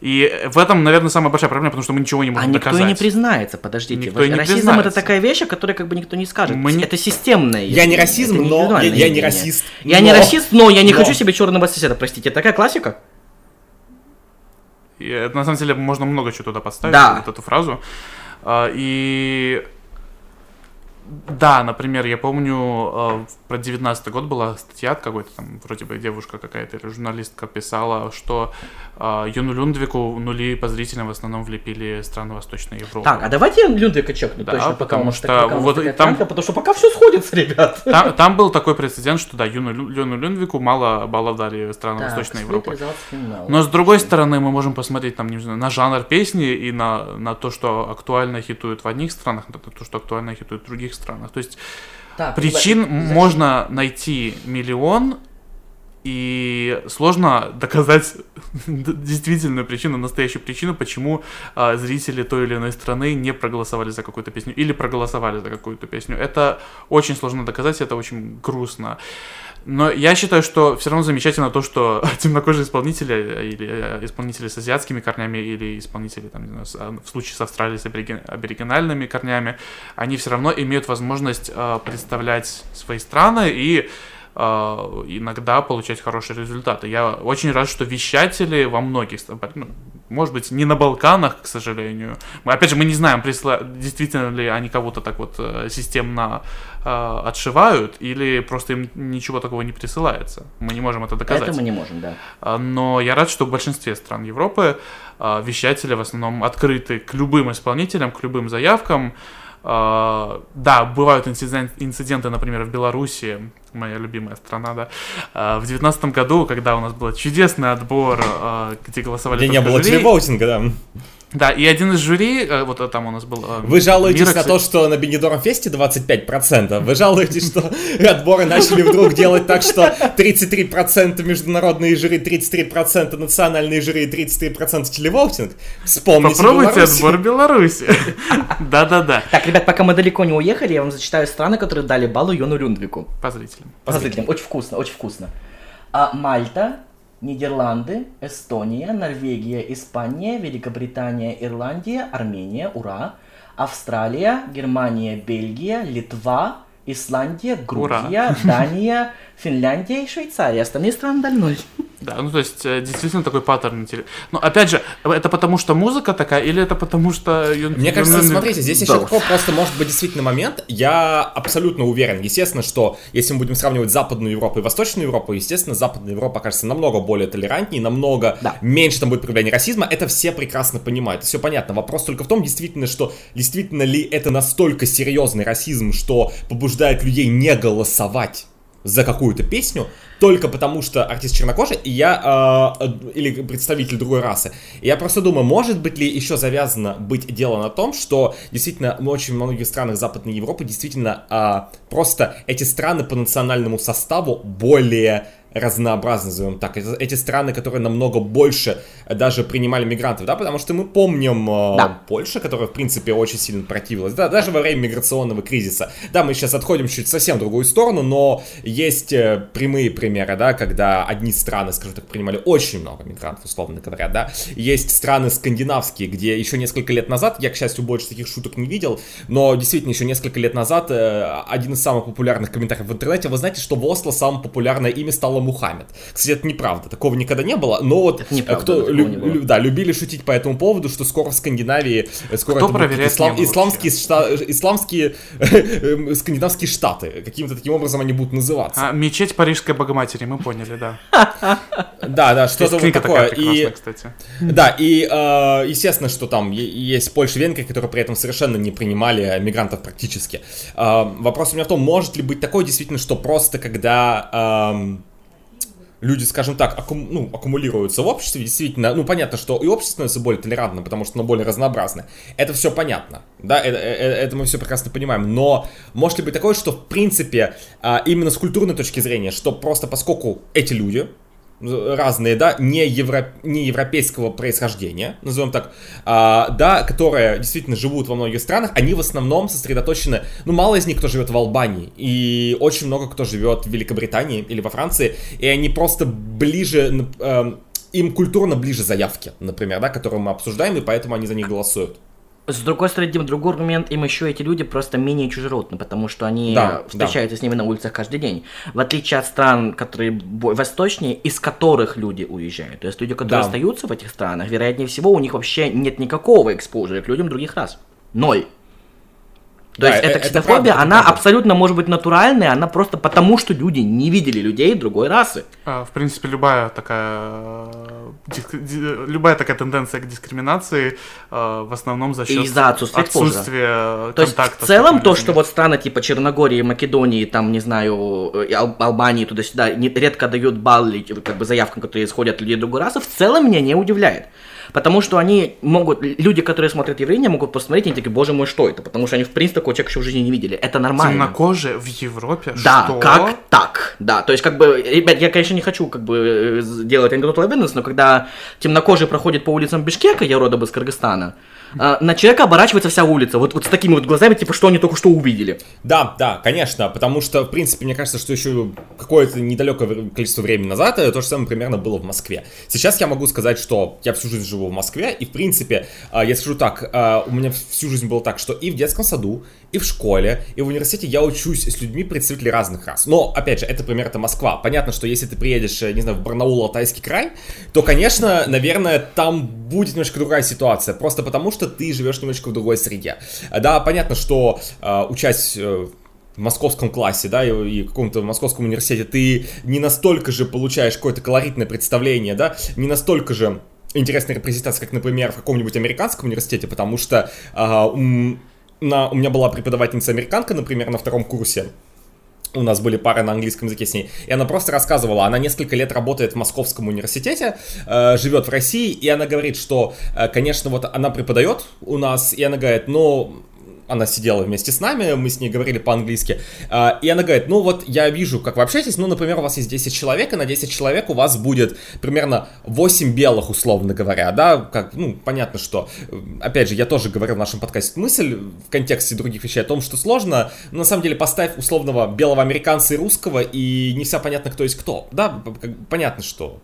И в этом, наверное, самая большая проблема, потому что мы ничего не А можем никто доказать. и не признается, подождите. Никто не Расизм признается. это такая вещь, о которой как бы никто не скажет. Мы не- Это системное. Я не расизм, это но- я- я не расист, Я не но- расист, но я не но- хочу себе черного соседа, простите. Такая классика? И это, на самом деле можно много чего туда подставить, Да. вот эту фразу. А, И да, например, я помню, э, про 19 год была статья от какой-то там, вроде бы девушка какая-то или журналистка писала, что э, Юну Люндвику нули по зрителям в основном влепили страны Восточной Европы. Так, а давайте Люндвика чекну Да, точно, потому у нас что так- вот такая там- тянка, потому что пока все сходится, ребят. Там, там был такой прецедент, что да, Юну, Юну Люндвику мало баллов дали страны Так, Восточной Европы. Но с другой стороны, мы можем посмотреть там, не знаю, на жанр песни и на, на то, что актуально хитует в одних странах, на то, что актуально хитует в других странах. То есть Так, причин зачем? можно найти миллион, и сложно доказать действительную причину, настоящую причину, почему а, зрители той или иной страны не проголосовали за какую-то песню или проголосовали за какую-то песню. Это очень сложно доказать, это очень грустно. Но я считаю, что все равно замечательно то, что темнокожие исполнители э, или э, исполнители с азиатскими корнями или исполнители, там, не знаю, а, в случае с Австралией с аборигенальными корнями, они все равно имеют возможность э, представлять свои страны и иногда получать хорошие результаты. Я очень рад, что вещатели во многих, ну, может быть, не на Балканах, к сожалению. Мы, опять же, мы не знаем, присла... действительно ли они кого-то так вот э, системно э, отшивают, или просто им ничего такого не присылается. Мы не можем это доказать. Это мы не можем, да. А, Но я рад, что в большинстве стран Европы а, вещатели в основном открыты к любым исполнителям, к любым заявкам. А, Да, бывают инциден- инциденты, например, в Беларуси, моя любимая страна, да, а, в девятнадцатом году, когда у нас был чудесный отбор, а, где голосовали Где не было телевоутинга, да. Да, и один из жюри, э, вот там у нас был... э, Вы жалуетесь Мирекс- на то, что на Бенедорм Фесте 25%. Вы жалуетесь, что отборы начали вдруг делать так, что 33% международные жюри, 33% национальные жюри, 33% телевоутинг. Вспомните Попробуйте Беларусь. отбор Беларуси. Да-да-да. Так, ребят, пока мы далеко не уехали, я вам зачитаю страны, которые дали баллу Йону Люндвику. По зрителям. По зрителям. Очень вкусно, очень вкусно. А, Мальта, Нидерланды, Эстония, Норвегия, Испания, Великобритания, Ирландия, Армения, ура, Австралия, Германия, Бельгия, Литва, Исландия, Грузия, Дания, Финляндия и Швейцария. Остальные страны дали ноль. Да, ну то есть э, действительно такой паттерн интересный. Но опять же, это потому что музыка такая, или это потому что... Мне кажется, смотрите, здесь еще такой просто может быть действительно момент. Я абсолютно уверен, естественно, что если мы будем сравнивать Западную Европу и Восточную Европу, естественно, Западная Европа кажется намного более толерантнее, намного Да. меньше там будет проявления расизма. Это все прекрасно понимают, все понятно. Вопрос только в том, действительно, что действительно ли это настолько серьезный расизм, что побуждает людей не голосовать за какую-то песню, только потому что артист чернокожий, и я, э, э, или представитель другой расы. И я просто думаю, может быть ли еще завязано быть дело на том, что действительно в очень многих странах Западной Европы действительно э, просто эти страны по национальному составу более разнообразны, назовем так. Это- эти страны, которые намного больше э, даже принимали мигрантов, да, потому что мы помним э, Да. Польша, которая, в принципе, очень сильно противилась, да, даже во время миграционного кризиса. Да, мы сейчас отходим чуть совсем в другую сторону, но есть э, прямые примеры, да, когда одни страны, скажем так, принимали очень много мигрантов, условно говоря, да. Есть страны скандинавские, где еще несколько лет назад, я, к счастью, больше таких шуток не видел, но действительно еще несколько лет назад э, один из самых популярных комментариев в интернете, вы знаете, что в Осло самое популярное имя стало Мухаммед. Кстати, это неправда, такого никогда не было, но вот неправда, э, кто лю- не было. лю- да, любили шутить по этому поводу, что скоро в Скандинавии, э, скоро Кто это проверяет ислам- исламские, шта- исламские э, скандинавские штаты, каким-то таким образом они будут называться. А, мечеть Парижской Богоматери, мы поняли, да. Да, да, что-то вот такое. И, кстати. да, и э, естественно, что там есть Польша и Венгрия, которые при этом совершенно не принимали мигрантов практически. Э, вопрос у меня в том, может ли быть такое действительно, что просто когда эм, люди, скажем так, аккум- ну, аккумулируются в обществе, действительно, ну, понятно, что и общество становится более толерантным, потому что оно более разнообразное. Это все понятно, да, это, э- это мы все прекрасно понимаем, но может ли быть такое, что, в принципе, а, именно с культурной точки зрения, что просто поскольку эти люди, разные, да, не, евро, не европейского происхождения, назовем так, а, да, которые действительно живут во многих странах, они в основном сосредоточены, ну, мало из них, кто живет в Албании, и очень много кто живет в Великобритании или во Франции, и они просто ближе, эм, им культурно ближе заявки, например, да, которые мы обсуждаем, и поэтому они за них голосуют. С другой стороны, Дим, другой аргумент, им еще эти люди просто менее чужеродны, потому что они Да, встречаются с ними на улицах каждый день. В отличие от стран, которые восточнее, из которых люди уезжают. То есть люди, которые Да. остаются в этих странах, вероятнее всего, у них вообще нет никакого экспозита к людям других рас. Ноль. То Да, есть э- эта это ксенофобия, правда, это она правда. абсолютно может быть натуральная, она просто потому, что люди не видели людей другой расы. А, В принципе, любая такая э, диск- любая такая тенденция к дискриминации э, в основном за счет из-за отсутствия отсутствия То есть в целом то, что вот страны типа Черногории, Македонии, там, не знаю, э, Ал- Албании, туда-сюда, не- редко дают баллы, типа, как бы заявкам, которые исходят от людей другой расы, в целом меня не удивляет. Потому что они могут, люди, которые смотрят явление, могут посмотреть и они такие, боже мой, что это? Потому что они, в принципе, такого человека еще в жизни не видели. Это нормально. Темнокожие в Европе? Да, что? как так? Да, то есть, как бы, ребят, я, конечно, не хочу, как бы, э, делать anecdotal evidence, но когда темнокожий проходит по улицам Бишкека, я родом из Кыргызстана, э, на человека оборачивается вся улица, вот, вот с такими вот глазами, типа, что они только что увидели. Да, да, конечно, потому что, в принципе, мне кажется, что еще какое-то недалекое количество времени назад э, то же самое примерно было в Москве. Сейчас я могу сказать, что я всю жизнь живу в Москве, и, в принципе, а, я скажу так, а, у меня всю жизнь было так, что и в детском саду, и в школе, и в университете я учусь с людьми представителей разных рас. Но, опять же, это пример это Москва. Понятно, что если ты приедешь, э, не знаю, в Барнаул, Алтайский край, то, конечно, наверное, там будет немножко другая ситуация, просто потому что ты живешь немножко в другой среде. А, Да, понятно, что э, учась э, в московском классе, да, и, и каком-то московском университете, ты не настолько же получаешь какое-то колоритное представление, да, не настолько же интересная репрезентация, как, например, в каком-нибудь американском университете, потому что а, м, на, у меня была преподавательница американка, например, на втором курсе, у нас были пары на английском языке с ней, и она просто рассказывала, она несколько лет работает в Московском университете, э, живет в России, и она говорит, что, э, конечно, вот она преподает у нас, и она говорит, ну, она сидела вместе с нами, мы с ней говорили по-английски, а, и она говорит, ну вот я вижу, как вы общаетесь, ну, например, у вас есть 10 человек, и на 10 человек у вас будет примерно 8 белых, условно говоря, да, как, ну, понятно, что, опять же, я тоже говорил в нашем подкасте мысль в контексте других вещей о том, что сложно, но на самом деле поставь условного белого американца и русского, и не вся понятно, кто есть кто, да, понятно, что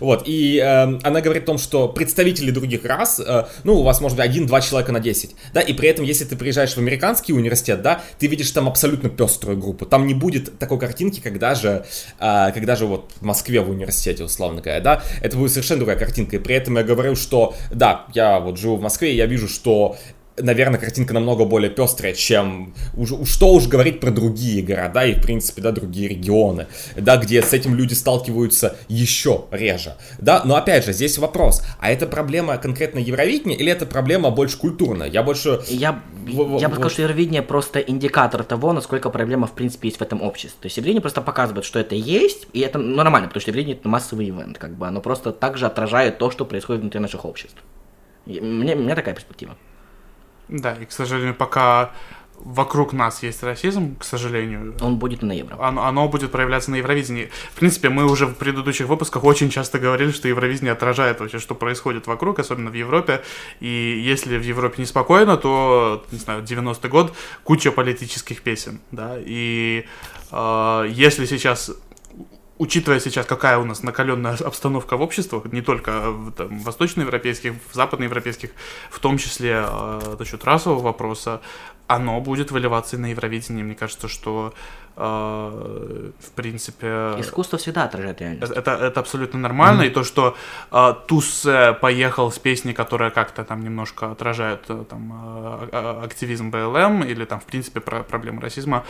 вот, и э, она говорит о том, что представители других рас, э, ну, у вас может быть один-два человека на 10, да, и при этом, если ты приезжаешь в американский университет, да, ты видишь там абсолютно пеструю группу, там не будет такой картинки, когда же, э, когда же вот в Москве в университете, условно говоря, да, это будет совершенно другая картинка, и при этом я говорю, что, да, я вот живу в Москве, и я вижу, что наверное, картинка намного более пестрая, чем уж, что уж говорить про другие города и, в принципе, да, другие регионы, да, где с этим люди сталкиваются еще реже, да, но опять же, здесь вопрос, а это проблема конкретно Евровидения или это проблема больше культурная? Я больше... Я, я бы сказал, что Евровидение просто индикатор того, насколько проблема, в принципе, есть в этом обществе. То есть Евровидение просто показывает, что это есть, и это ну, нормально, потому что Евровидение это массовый ивент, как бы, оно просто также отражает то, что происходит внутри наших обществ. Мне, у меня такая перспектива. Да, и, к сожалению, пока вокруг нас есть расизм, к сожалению. Он будет на Евро. Оно, оно будет проявляться на Евровидении. В принципе, мы уже в предыдущих выпусках очень часто говорили, что Евровидение отражает вообще, что происходит вокруг, особенно в Европе. И если в Европе неспокойно, то, не знаю, 90-й год, куча политических песен, да, и э, если сейчас учитывая сейчас, какая у нас накаленная обстановка в обществах, не только в там, восточноевропейских, в западноевропейских, в том числе э, за счет расового вопроса, оно будет выливаться и на Евровидении. Мне кажется, что э, в принципе... Искусство всегда отражает реальность. Это, это абсолютно нормально. Mm-hmm. И то, что э, Туз поехал с песней, которая как-то там немножко отражает э, там, э, активизм БЛМ или там, в принципе, про проблемы расизма,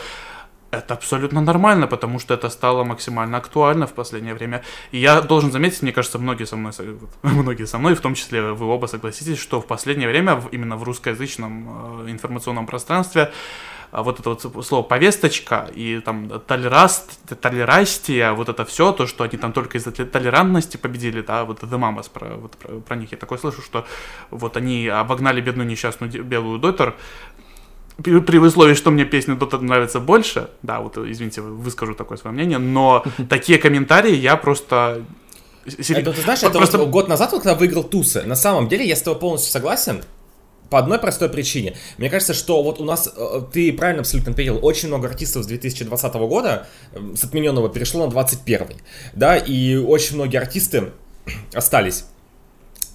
это абсолютно нормально, потому что это стало максимально актуально в последнее время. И я должен заметить, мне кажется, многие со мной, многие со мной, в том числе вы оба согласитесь, что в последнее время именно в русскоязычном э, информационном пространстве а вот это вот слово повесточка и там толераст, толерастия, вот это все, то, что они там только из-за толерантности победили, да, вот The Mamas, про, вот, про, про них я такое слышу, что вот они обогнали бедную несчастную белую дотер, при, условии, что мне песня Дота нравится больше, да, вот, извините, выскажу такое свое мнение, но такие комментарии я просто... Это, ты знаешь, это просто... вот год назад, когда выиграл Тусы, на самом деле я с тобой полностью согласен, по одной простой причине. Мне кажется, что вот у нас, э, ты правильно абсолютно ответил, очень много артистов с 2020 года, с отмененного, перешло на 21 да, и очень многие артисты остались.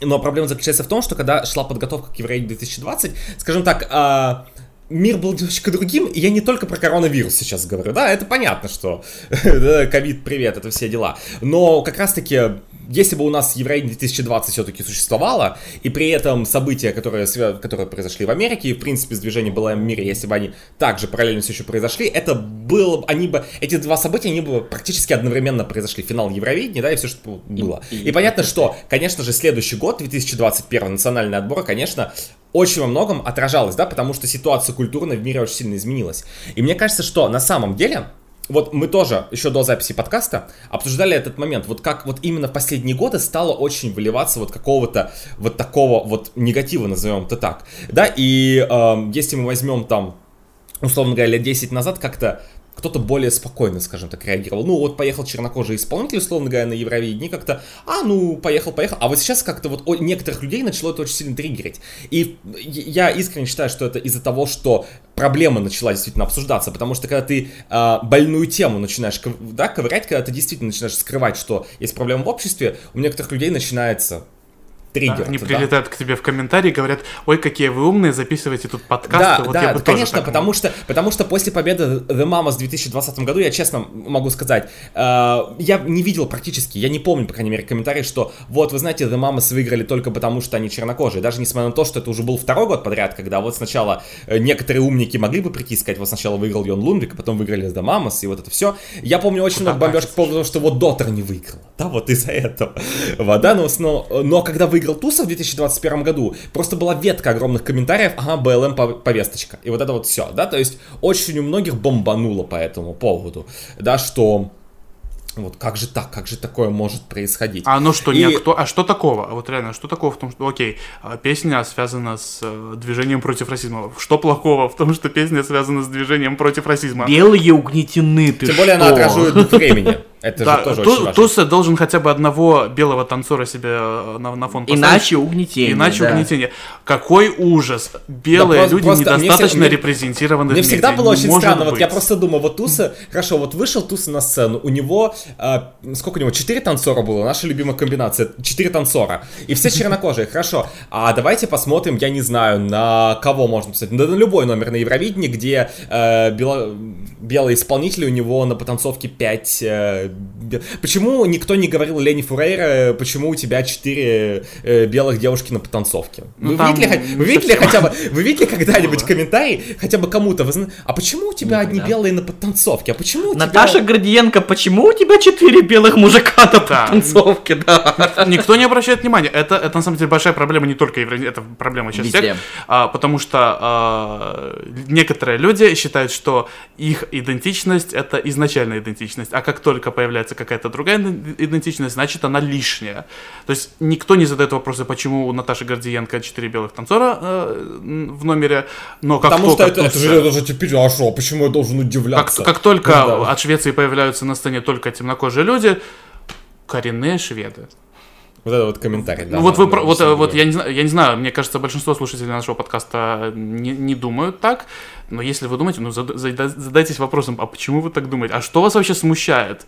Но проблема заключается в том, что когда шла подготовка к Евровидению 2020, скажем так, а, мир был немножечко другим, и я не только про коронавирус сейчас говорю, да, это понятно, что ковид, привет, это все дела, но как раз-таки если бы у нас Евровидение 2020 все-таки существовало, и при этом события, которые, которые произошли в Америке, и в принципе с движением было в мире, если бы они также параллельно все еще произошли, это было, они бы, эти два события, они бы практически одновременно произошли. Финал Евровидения, да, и все, что было. И, и, и понятно, что, конечно же, следующий год, 2021, национальный отбор, конечно, очень во многом отражалось, да, потому что ситуация культурная в мире очень сильно изменилась. И мне кажется, что на самом деле, вот мы тоже еще до записи подкаста обсуждали этот момент, вот как вот именно в последние годы стало очень выливаться вот какого-то вот такого вот негатива, назовем это так, да, и э, если мы возьмем там условно говоря, лет 10 назад как-то кто-то более спокойно, скажем так, реагировал. Ну, вот поехал чернокожий исполнитель, условно говоря, на Евровидении, как-то, а, ну, поехал, поехал. А вот сейчас как-то вот у некоторых людей начало это очень сильно триггерить. И я искренне считаю, что это из-за того, что проблема начала действительно обсуждаться, потому что когда ты э, больную тему начинаешь да, ковырять, когда ты действительно начинаешь скрывать, что есть проблема в обществе, у некоторых людей начинается триггер. Они прилетают к тебе в комментарии и говорят, ой, какие вы умные, записывайте тут подкаст. Да, вот да, конечно, потому что, потому что после победы The Mamas в 2020 году, я честно могу сказать, э, я не видел практически, я не помню, по крайней мере, комментарий, что вот, вы знаете, The Mamas выиграли только потому, что они чернокожие. Даже несмотря на то, что это уже был второй год подряд, когда вот сначала э, некоторые умники могли бы прийти и сказать, вот сначала выиграл Йон Лунвик, а потом выиграли The Mamas, и вот это все. Я помню очень много бомбежек по поводу того, что вот Дотер не выиграл. Да, вот из-за этого. Вот, да, но, но, но когда выиграл выиграл Туса в 2021 году, просто была ветка огромных комментариев, ага, БЛМ повесточка. И вот это вот все, да, то есть очень у многих бомбануло по этому поводу, да, что вот как же так, как же такое может происходить? А ну что, и... не кто, а что такого? А вот реально, что такого в том, что, окей, а, песня связана с э, движением против расизма. Что плохого в том, что песня связана с движением против расизма? Белые угнетены, ты Тем более что? она отражает дух времени. Это да, же тоже ту, очень важно. Туса должен хотя бы одного белого танцора себе э, на, на фон поставить. Иначе угнетение. Иначе да. угнетение. Какой ужас. Белые Да, люди просто недостаточно всегда- мне- репрезентированы Мне в всегда медиа. было очень может странно, вот я быть. просто думаю, вот Туса, хорошо, вот вышел Туса на сцену, у него, а, сколько у него, четыре танцора было, наша любимая комбинация, четыре танцора, и все чернокожие, хорошо, а давайте посмотрим, я не знаю, на кого можно посмотреть, на, на любой номер на Евровидении, где э, бело- белые исполнители, у него на потанцовке 5... Почему никто не говорил Лени Фурейра, почему у тебя четыре э, белых девушки на потанцовке? Ну, вы, там видели, вы видели хотя бы, вы видели когда-нибудь да. комментарий, хотя бы кому-то, вы зна- а почему у тебя одни Никогда. белые на подтанцовке, а почему у Наташа тебя... Гордиенко, почему у тебя четыре белых мужика на Да. танцовке, да? Никто не обращает внимания. Это, это на самом деле большая проблема не только евро... это проблема сейчас Везде. всех, а, потому что а, некоторые люди считают, что их идентичность это изначальная идентичность, а как только появляется какая-то другая иден- идентичность, значит она лишняя. То есть никто не задает вопросы, почему у Наташи Гордиенко четыре белых танцора э, в номере, но как Потому что только это, это Туса- же, это же теперь, а что, почему я должен как, удивляться? как только Ну да. от Швеции появляются на сцене только темнокожие люди, коренные шведы. Вот это вот комментарий, да. Ну, вот вы, про- вот, э, вот верно. я не знаю, я не знаю, мне кажется, большинство слушателей нашего подкаста не, не думают так, но если вы думаете, ну зада- задайтесь вопросом, а почему вы так думаете, а что вас вообще смущает?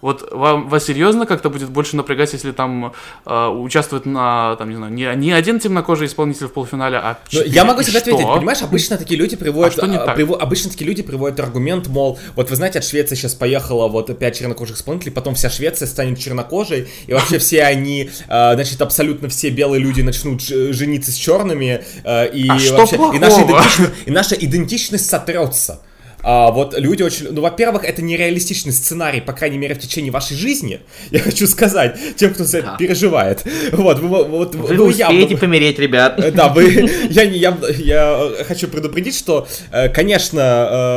Вот вам, вас серьезно как-то будет больше напрягать, если там э, участвует на, там, не знаю, не, не один темнокожий исполнитель в полуфинале, а Ну, четыре, я могу тебе ответить, понимаешь, обычно такие люди приводят, А не а, так? приво- обычно такие люди приводят аргумент, мол, вот вы знаете, от Швеции сейчас поехало вот пять чернокожих исполнителей, потом вся Швеция станет чернокожей, и вообще все они, а, значит, абсолютно все белые люди начнут жениться с черными, а, и А вообще, и наша, идентичность, и наша идентичность сотрется. А, вот люди очень... Ну, во-первых, это нереалистичный сценарий, по крайней мере, в течение вашей жизни. Я хочу сказать тем, кто за это Да. переживает. Вот, вы, вот, Вы ну, успеете помереть, ребят. Э, Да, вы, я, я, я хочу предупредить, что, э, конечно,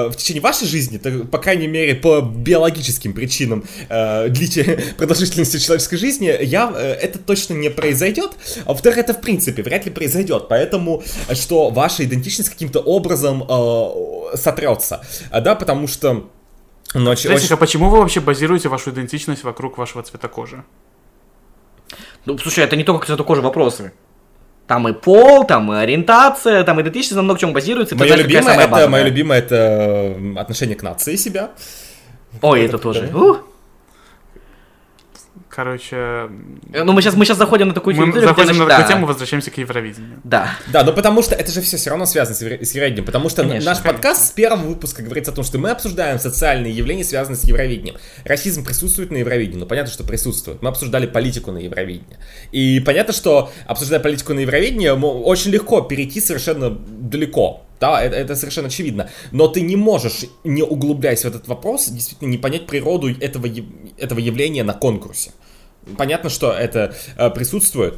э, в течение вашей жизни, по крайней мере, по биологическим причинам длите продолжительности человеческой жизни, я, это точно не произойдет. А во-вторых, это в принципе вряд ли произойдет. Поэтому, что ваша идентичность каким-то образом сотрется. А, Да, потому что... ну, очень- Знаете, очень- а почему вы вообще базируете вашу идентичность вокруг вашего цвета кожи? Ну, слушай, это не только к цвету кожи вопросы. Там и пол, там и ориентация, там идентичность на много чем базируется. Мое любимое, это, мое любимое это отношение к нации себя. Ой, это это тоже. да. Короче, Ну, мы сейчас, мы сейчас заходим на такую мы территорию, где, заходим на значит, такую да. тему, возвращаемся к Евровидению. Да. Да, но потому что это же все все равно связано с Евро- с Евровидением, потому что Конечно, наш конечно. подкаст с первого выпуска говорится о том, что мы обсуждаем социальные явления, связанные с Евровидением. Расизм присутствует на Евровидении, ну понятно, что присутствует. Мы обсуждали политику на Евровидении. И понятно, что обсуждая политику на Евровидении, очень легко перейти совершенно далеко. Да, это, это совершенно очевидно. Но ты не можешь, не углубляясь в этот вопрос, действительно не понять природу этого, этого явления на конкурсе. Понятно, что это э, присутствует,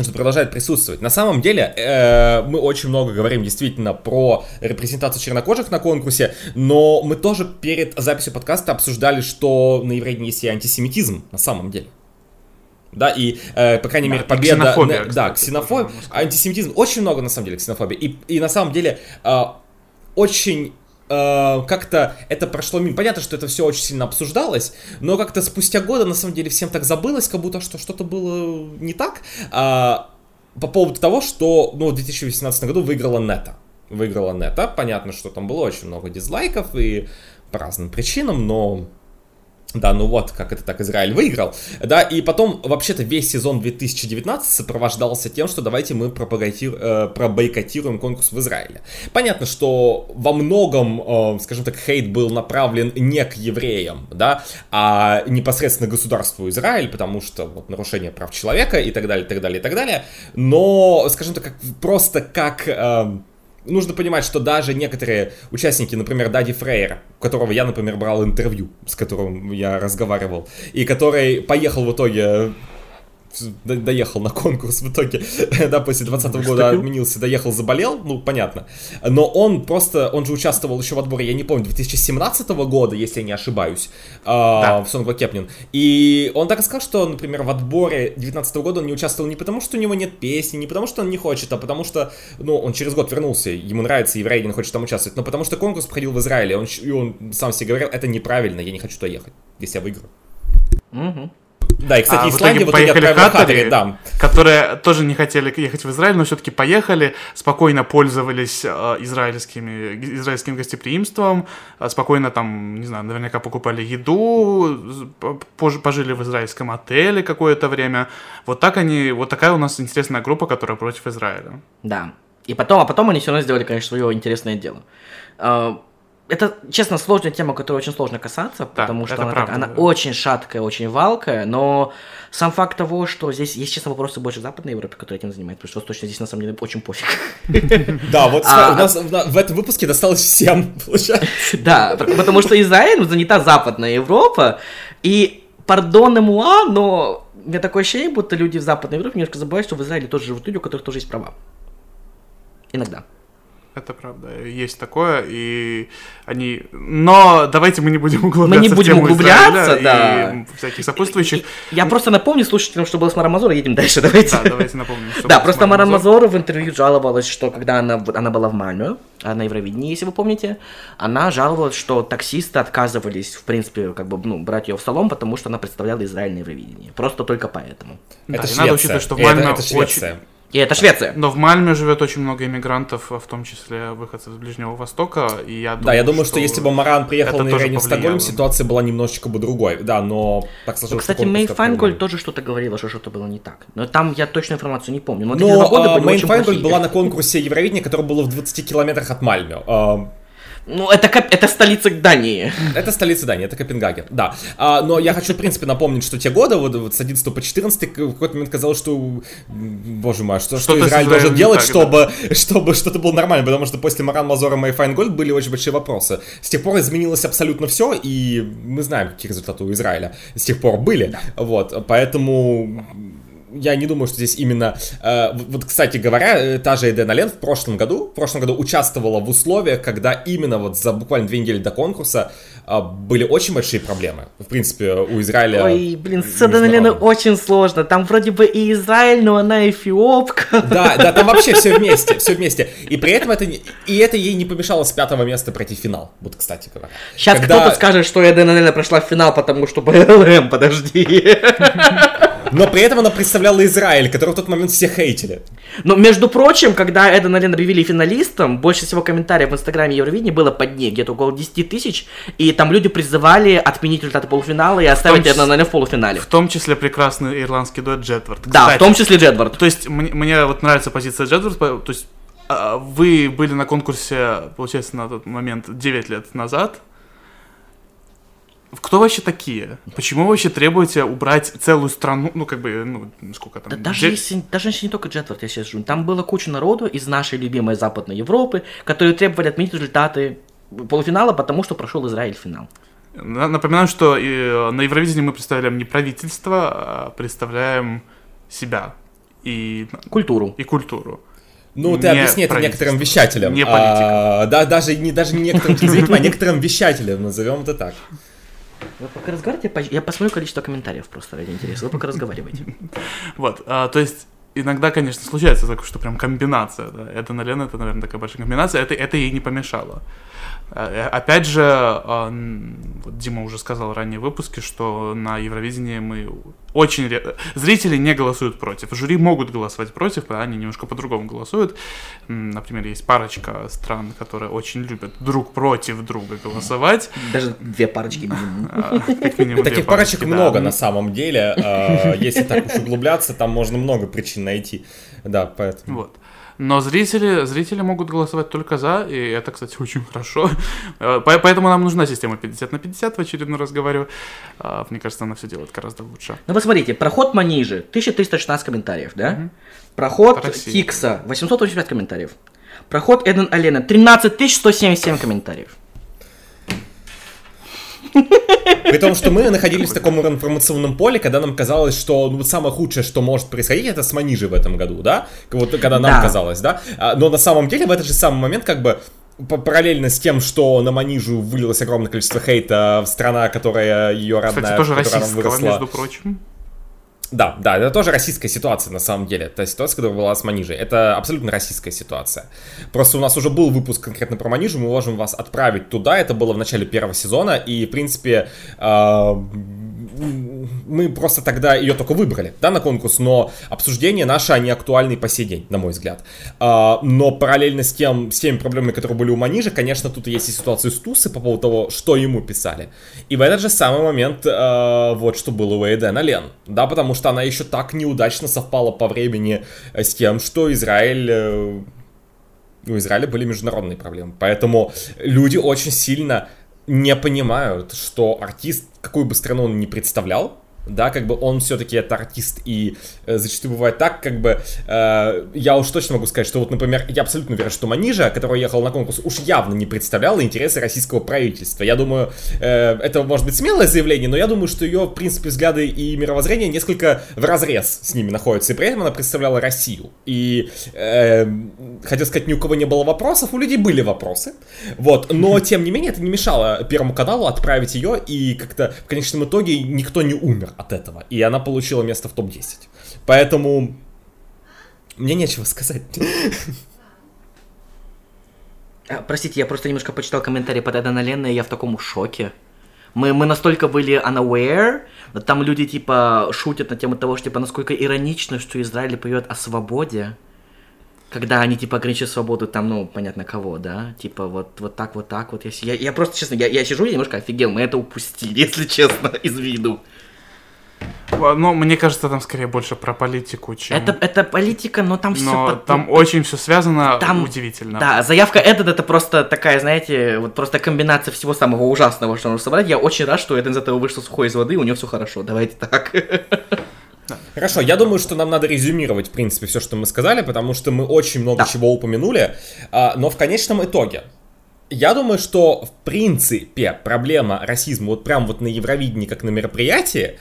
что продолжает присутствовать. На самом деле, э, мы очень много говорим действительно про репрезентацию чернокожих на конкурсе, но мы тоже перед записью подкаста обсуждали, что на Евровидении есть и антисемитизм на самом деле. Да, и, э, по крайней Да, мере, победа... ксенофобия, на- да, кстати, ксенофобия, антисемитизм, очень много, на самом деле, ксенофобии. И, и на самом деле, э, очень э, как-то это прошло мимо. Понятно, что это все очень сильно обсуждалось, но как-то спустя годы, на самом деле, всем так забылось, как будто что что-то было не так. А, по поводу того, что, ну, в 2018 году выиграла Нета. Выиграла Нета. Понятно, что там было очень много дизлайков и по разным причинам, но да, ну вот, как это так Израиль выиграл. Да, и потом, вообще-то, весь сезон 2019 сопровождался тем, что давайте мы пропагати- э, пробойкотируем конкурс в Израиле. Понятно, что во многом, э, скажем так, хейт был направлен не к евреям, да, а непосредственно государству Израиль, потому что вот нарушение прав человека и так далее, и так далее, и так далее. Но, скажем так, как, просто как... э, Нужно понимать, что даже некоторые участники, например, Дади Фрейер, у которого я, например, брал интервью, с которым я разговаривал, и который поехал в итоге доехал на конкурс в итоге, да, после 20 года отменился, доехал, заболел, ну, понятно. Но он просто, он же участвовал еще в отборе, я не помню, 2017 года, если я не ошибаюсь, а, в Song Кеплин. И он так и сказал, что, например, в отборе 19 года он не участвовал не потому, что у него нет песни, не потому, что он не хочет, а потому что, ну, он через год вернулся, ему нравится Еврейдин, он хочет там участвовать, но потому что конкурс проходил в Израиле, он, и он сам себе говорил, это неправильно, я не хочу туда ехать, если я выиграю. Мгм. Да, и, кстати, А, Исландия в итоге поехали хаттери, хаттери, да. которые тоже не хотели ехать в Израиль, но все-таки поехали, спокойно пользовались э, израильскими, израильским гостеприимством, э, спокойно там, не знаю, наверняка покупали еду, пожили в израильском отеле какое-то время. Вот так они, вот такая у нас интересная группа, которая против Израиля. Да. И потом, а потом они все равно сделали, конечно, свое интересное дело. А, Это, честно, сложная тема, которой очень сложно касаться, потому что она, правда, так- она да. очень шаткая, очень валкая, но сам факт того, что здесь есть, честно, вопросы больше в Западной Европе, которые этим занимаются, потому что Восточной здесь, на самом деле, очень пофиг. Да, вот А- у нас в, этом выпуске досталось всем, получается. Да, потому что Израиль занята Западная Европа, и, пардон муа, но у меня такое ощущение, будто люди в Западной Европе немножко забывают, что в Израиле тоже живут люди, у которых тоже есть права. Иногда. Это правда, есть такое, и они... Но давайте мы не будем углубляться Мы не в будем тему углубляться, да. и всяких сопутствующих. Я просто напомню слушателям, что было с Мазура, едем дальше, давайте. Да, давайте напомним. что Да, просто Мара Маром в интервью жаловалась, что когда она, она была в Мальме, на Евровидении, если вы помните, она жаловалась, что таксисты отказывались, в принципе, как бы, ну, брать ее в салон, потому что она представляла Израиль на Евровидении. Просто только поэтому. Да, Это и Швеция. надо учитывать, что в И это- Мальме это Швеция. И это Швеция. Но в Мальме живет очень много иммигрантов, в том числе выходцев из Ближнего Востока, и я думаю, Да, я думаю, что, если бы Маран приехал на Ирene в Стокгольм, ситуация была немножечко бы другой. Да, но так Ну, сложилось. кстати, что конкурс Мэй Файнгольд тоже что-то говорила, что что-то было не так. Но там я точную информацию не помню. Но, Но а, очень Файнгольд была на конкурсе Евровидения, который был в 20 километрах от Мальме. Ну, это, кап- это столица Дании. Это столица Дании, это Копенгаген, да. А, но я хочу, в принципе, напомнить, что те годы, вот, вот с 11 по 14, к- в какой-то момент казалось, что, боже мой, а что, что Израиль должен делать, так, чтобы, чтобы что-то было нормально, потому что после Маран Мазора и Мэй Файнгольд были очень большие вопросы. С тех пор изменилось абсолютно все, и мы знаем, какие результаты у Израиля с тех пор были. Вот, поэтому я не думаю, что здесь именно... э, вот- кстати говоря, э, та же Эдена Лен в прошлом году, в прошлом году участвовала в условиях, когда именно вот за буквально две недели до конкурса э, были очень большие проблемы. В принципе, у Израиля... Ой, блин, с Аданалена международных. очень сложно. Там вроде бы и Израиль, но она эфиопка. Да, да, там вообще все вместе, все вместе. И при этом это, и это ей не помешало с пятого места пройти в финал. Вот, кстати говоря. Сейчас Когда- кто-то скажет, что Аданалена прошла в финал, потому что БЛМ, подожди. Но при этом она представляла Израиль, который в тот момент все хейтили. Но, между прочим, когда Эден Ален объявили финалистом, больше всего комментариев в инстаграме Евровидения было под ней, где-то около 10 тысяч, и там люди призывали отменить результаты полуфинала и оставить числе- Эден Ален в полуфинале. В том числе прекрасный ирландский дуэт Джетвард. Да, Кстати, в том числе Джедвард. То есть мне, мне вот нравится позиция Джетвард, то есть а, вы были на конкурсе, получается, на тот момент 9 лет назад. Кто вообще такие? Почему вы вообще требуете убрать целую страну, ну, как бы, ну, сколько там? Да даже де- если, даже если не только Джетвард, я сейчас скажу, там было куча народу из нашей любимой Западной Европы, которые требовали отменить результаты полуфинала, потому что прошел Израиль в финал. На- Напоминаю, что э, на Евровидении мы представляем не правительство, а представляем себя и, Культуру. и культуру. Ну, ты Не объясни это некоторым вещателям. не А, да, даже не, даже не некоторым телезрителям, а некоторым вещателям, назовем это так. Вы пока разговариваете, я по- я посмотрю количество комментариев просто ради интереса. Вы пока разговариваете. Вот, а, то есть иногда, конечно, случается такое, что прям комбинация. Это, наверное, это, наверное, такая большая комбинация. Это, это ей не помешало. Э, Опять же, а, вот Дима уже сказал ранее в выпуске, что на Евровидении мы очень... ре- Зрители не голосуют против. Жюри могут голосовать против, а они немножко по-другому голосуют. Например, есть парочка стран, которые очень любят друг против друга голосовать. Даже две парочки минимум. А, как минимум Таких парочек много на самом деле. А, Если так уж углубляться, там можно много причин найти. Да, поэтому. Вот. Но зрители, зрители могут голосовать только за, и это, кстати, очень хорошо. Э, по- Поэтому нам нужна система 50 на 50, в очередной раз говорю. А, Мне кажется, она все делает гораздо лучше. Ну, посмотрите, проход Манижи, 1316 комментариев, да? Проход Россия. Кикса, 885 комментариев. Проход Эден Алена, 13177 комментариев. При том, что мы находились в таком информационном поле, когда нам казалось, что ну, вот самое худшее, что может происходить, это с Манижей в этом году, да? Вот когда нам Да. казалось, да? А, Но на самом деле в этот же самый момент как бы параллельно с тем, что на Манижу вылилось огромное количество хейта в страна, которая ее родная, Кстати, тоже в которой она российского, выросла. между прочим. Да, да, это тоже российская ситуация на самом деле. Та ситуация, которая была с Манижей. Это абсолютно российская ситуация. Просто у нас уже был выпуск конкретно про Манижу, мы можем вас отправить туда. Это было в начале первого сезона, и, в принципе, э, мы просто тогда ее только выбрали, да, на конкурс, но обсуждения наши, они актуальны по сей день, на мой взгляд. А, но параллельно с, тем, с теми проблемами, которые были у Манижа, конечно, тут есть и ситуация с Тусы по поводу того, что ему писали. И в этот же самый момент э, вот что было у Эйдена Лен, да, потому что она еще так неудачно совпала по времени э, с тем, что Израиль... э, у Израиля были международные проблемы. Поэтому люди очень сильно не понимают, что артист, какую бы страну он ни представлял, да, как бы он все-таки это артист, и э, зачастую бывает так, как бы, э, я уж точно могу сказать, что вот, например, я абсолютно уверен, что Манижа, который ехал на конкурс, уж явно не представляла интересы российского правительства. Я думаю, э, это может быть смелое заявление, но я думаю, что ее, в принципе, взгляды и мировоззрение несколько в разрез с ними находятся, и при этом она представляла Россию. И, э, хотел сказать, ни у кого не было вопросов, у людей были вопросы, вот, но, тем не менее, это не мешало Первому каналу отправить ее, и как-то в конечном итоге никто не умер от этого, и она получила место в топ-10. Поэтому мне нечего сказать. А, Простите, я просто немножко почитал комментарии под Эдана Ленна, и я в таком шоке. Мы, мы настолько были unaware, там люди типа шутят на тему того, что типа насколько иронично, что Израиль поет о свободе, когда они типа ограничивают свободу там, ну, понятно кого, да, типа вот, вот так, вот так, вот я, я, я просто, честно, я, я сижу и немножко офигел, мы это упустили, если честно, из виду. Но мне кажется, там скорее больше про политику, чем... Это, это политика, но там все... Но там очень все связано Там- удивительно. Да, заявка Эден это просто такая, знаете, вот просто комбинация всего самого ужасного, что нужно собрать. Я очень рад, что Эден из этого вышел сухой из воды, у него все хорошо. Давайте так. Хорошо, я думаю, что нам надо резюмировать, в принципе, все, что мы сказали, потому что мы очень много Да. чего упомянули, а, но в конечном итоге, я думаю, что, в принципе, проблема расизма вот прям вот на Евровидении, как на мероприятии,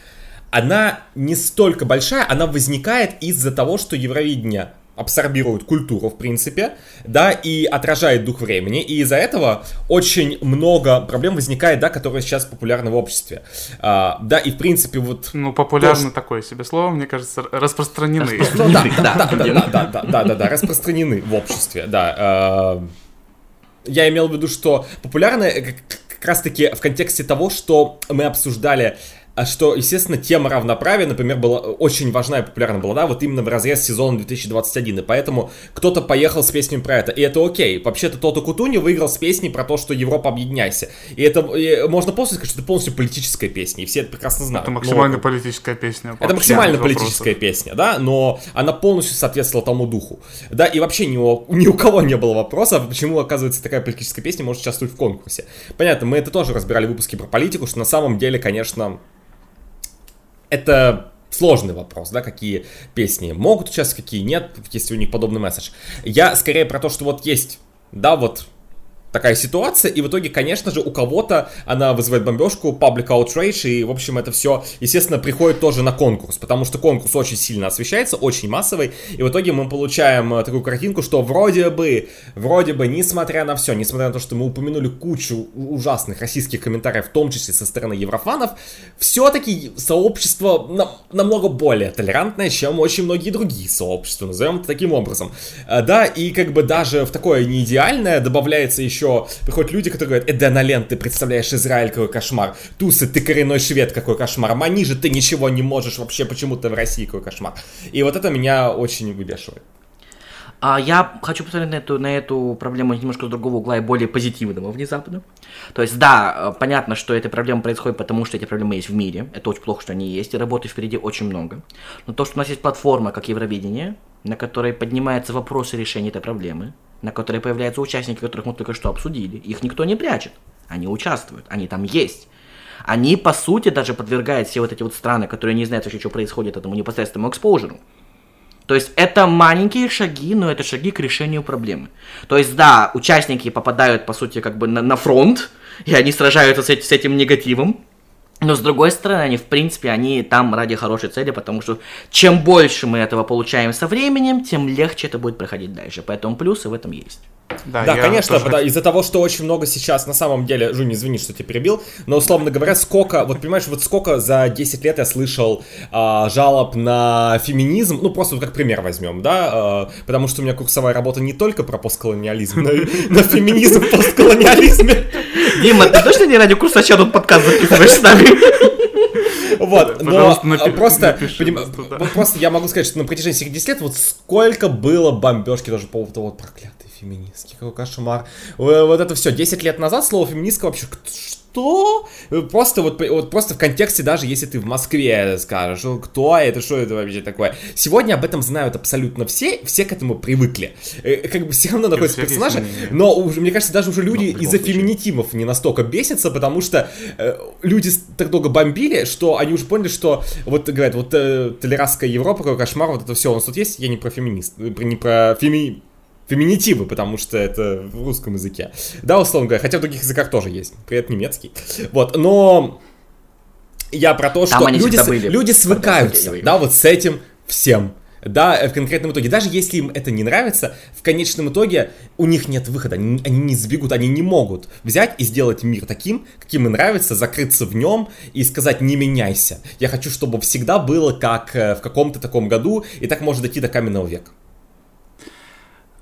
она не столько большая, она возникает из-за того, что Евровидение абсорбирует культуру, в принципе, да, и отражает дух времени, и из-за этого очень много проблем возникает, да, которые сейчас популярны в обществе. А, да, и в принципе вот Ну, популярно такое себе слово, мне кажется, распространены. да, Да, да, да, да, да, да, да, да, распространены в обществе, да. э, Я имел в виду, что популярны э, как как раз-таки в контексте того, что мы обсуждали а что, естественно, тема равноправия, например, была очень важна и популярна была, да, вот именно в разрез сезона 2021, и поэтому кто-то поехал с песней про это, и это окей. Вообще-то Тото Кутуни выиграл с песней про то, что Европа объединяйся. И это, и можно полностью сказать, что это полностью политическая песня, и все это прекрасно знают. Это Но- максимально политическая песня. это максимально без вопросов. политическая песня, да, но она полностью соответствовала тому духу. Да, и вообще ни у, ни у кого не было вопроса, почему, оказывается, такая политическая песня может участвовать в конкурсе. Понятно, мы это тоже разбирали в выпуске про политику, что на самом деле, конечно, это сложный вопрос, да, какие песни могут участвовать, какие нет, если у них подобный месседж. Я скорее про то, что вот есть, да, вот такая ситуация, и в итоге, конечно же, у кого-то она вызывает бомбежку, public outrage, и, в общем, это все, естественно, приходит тоже на конкурс, потому что конкурс очень сильно освещается, очень массовый, и в итоге мы получаем э, такую картинку, что вроде бы, вроде бы, несмотря на все, несмотря на то, что мы упомянули кучу ужасных российских комментариев, в том числе со стороны еврофанов, все-таки сообщество нам- намного более толерантное, чем очень многие другие сообщества, назовем это таким образом. Э, Да, и как бы даже в такое неидеальное добавляется еще, приходят люди, которые говорят, Эдена Лен, ты представляешь Израиль, какой кошмар, Тусы, ты коренной швед, какой кошмар, Манижи, ты ничего не можешь вообще, почему ты в России, какой кошмар. И вот это меня очень выбешивает. А я хочу посмотреть на эту, на эту проблему немножко с другого угла и более позитивного внезапно. То есть, да, э, понятно, что эта проблема происходит, потому что эти проблемы есть в мире. Это очень плохо, что они есть, и работы впереди очень много. Но то, что у нас есть платформа, как Евровидение, на которой поднимаются вопросы решения этой проблемы, на которой появляются участники, которых мы только что обсудили, их никто не прячет. Они участвуют, они там есть. Они, по сути, даже подвергают все вот эти вот страны, которые не знают вообще, что происходит, этому непосредственному экспозеру. То есть это маленькие шаги, но это шаги к решению проблемы. То есть да, участники попадают, по сути, как бы на, на фронт, и они сражаются с, эти- с этим негативом. Но с другой стороны, они, в принципе, они там ради хорошей цели, потому что чем больше мы этого получаем со временем, тем легче это будет проходить дальше. Поэтому плюсы в этом есть. Да, да конечно, тоже... да, из-за того, что очень много сейчас, на самом деле, Жунь, извини, что тебя перебил, но, условно говоря, сколько, вот понимаешь, вот сколько за 10 лет я слышал а, жалоб на феминизм, ну, просто вот как пример возьмем, да, а, потому что у меня курсовая работа не только про постколониализм, но и на феминизм в постколониализме. Дима, ты точно не ради курса сейчас тут подкаст записываешь с нами? Вот, но просто, просто я могу сказать, что на протяжении всех 10 лет вот сколько было бомбежки даже по поводу вот проклятых феминистки, какой кошмар. Вот это все, 10 лет назад слово феминистка вообще что? Просто вот, вот просто в контексте, даже если ты в Москве скажешь, «Ну, кто это, что это вообще такое. Сегодня об этом знают абсолютно все, все к этому привыкли. Э, как бы все равно находятся персонажи, но уже, мне кажется, даже уже люди из-за феминитивов не настолько бесятся, потому что э, люди так долго бомбили, что они уже поняли, что вот говорят, вот э, толерастская Европа, какой кошмар, вот это все у нас тут есть, я не про феминист, не про феми феминитивы, потому что это в русском языке. Да, условно говоря, хотя в других языках тоже есть. Привет, немецкий. Вот, но я про то, что люди, были, люди свыкаются, да, вот с этим всем. Да, в конкретном итоге, даже если им это не нравится, в конечном итоге у них нет выхода, они, они не сбегут, они не могут взять и сделать мир таким, каким им нравится, закрыться в нем и сказать не меняйся. Я хочу, чтобы всегда было как э, в каком-то таком году, и так может дойти до каменного века.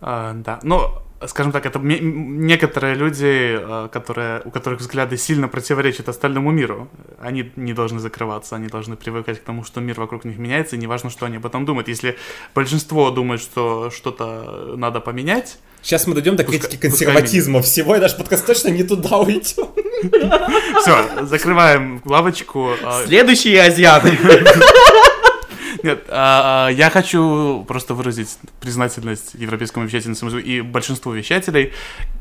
А, да, ну, скажем так, это некоторые люди, а, которые, у которых взгляды сильно противоречат остальному миру, они не должны закрываться, они должны привыкать к тому, что мир вокруг них меняется, и неважно, что они об этом думают. Если большинство думает, что что-то надо поменять... Сейчас мы дойдем до критики пускай, консерватизма пускай всего, и наш подкаст точно не туда уйдем. Все, закрываем лавочку. А, Следующие азиаты. Нет, а, а, я хочу просто выразить признательность Европейскому вещательному союзу и большинству вещателей,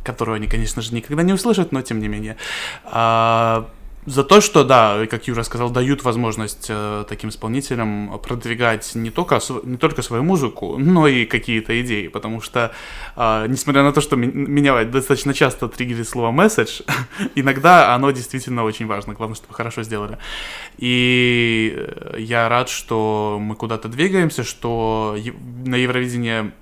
которые они, конечно же, никогда не услышат, но тем не менее. А, за то, что, да, как Юра сказал, дают возможность э, таким исполнителям продвигать не только, не только свою музыку, но и какие-то идеи, потому что, э, несмотря на то, что меня достаточно часто триггерит слово «месседж», иногда оно действительно очень важно, главное, чтобы хорошо сделали. И э, я рад, что мы куда-то двигаемся, что на Евровидении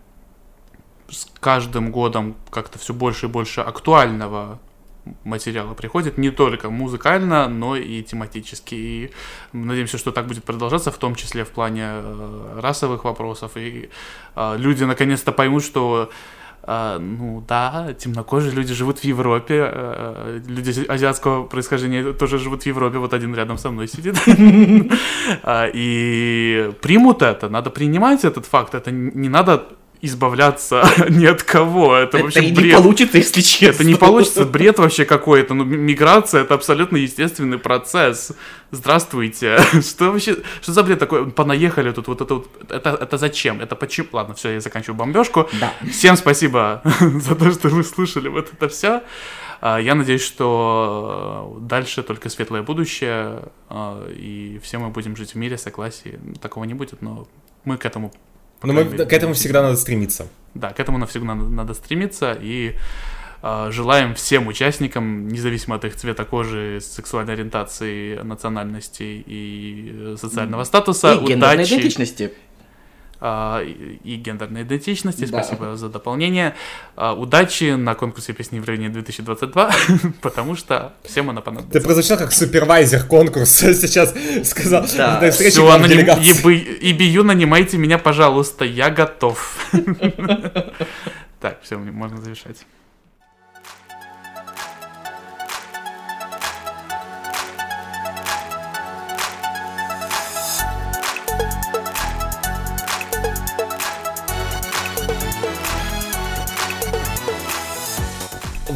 с каждым годом как-то все больше и больше актуального материала приходит, не только музыкально, но и тематически. И надеемся, что так будет продолжаться, в том числе в плане э, расовых вопросов. И э, люди наконец-то поймут, что Uh, ну да, темнокожие люди живут в Европе, люди азиатского происхождения тоже живут в Европе, вот один рядом со мной сидит. uh, и примут это, надо принимать этот факт, это не надо избавляться ни от кого. Это, это вообще не бред. получится, если честно. Это не получится, бред вообще какой-то. Ну, миграция это абсолютно естественный процесс. Здравствуйте. Что вообще, что за бред такой? Понаехали тут, вот это вот, это, это зачем? Это почему? Ладно, все, я заканчиваю бомбежку. Да. Всем спасибо за то, что вы слушали вот это все. А, я надеюсь, что дальше только светлое будущее, а, и все мы будем жить в мире, согласии. Такого не будет, но мы к этому но мы, к этому всегда надо стремиться. Да, к этому навсегда надо, надо стремиться. И э, желаем всем участникам, независимо от их цвета кожи, сексуальной ориентации, национальности и э, социального статуса, и удачи. идентичности. А, и гендерной идентичности. Да. Спасибо за дополнение. А, удачи на конкурсе песни Евровидения 2022, потому что всем она понадобится. Ты прозвучал как супервайзер конкурса сейчас сказал. Да. На встрече Все, аноним... нанимайте меня, пожалуйста, я готов. Так, все, можно завершать.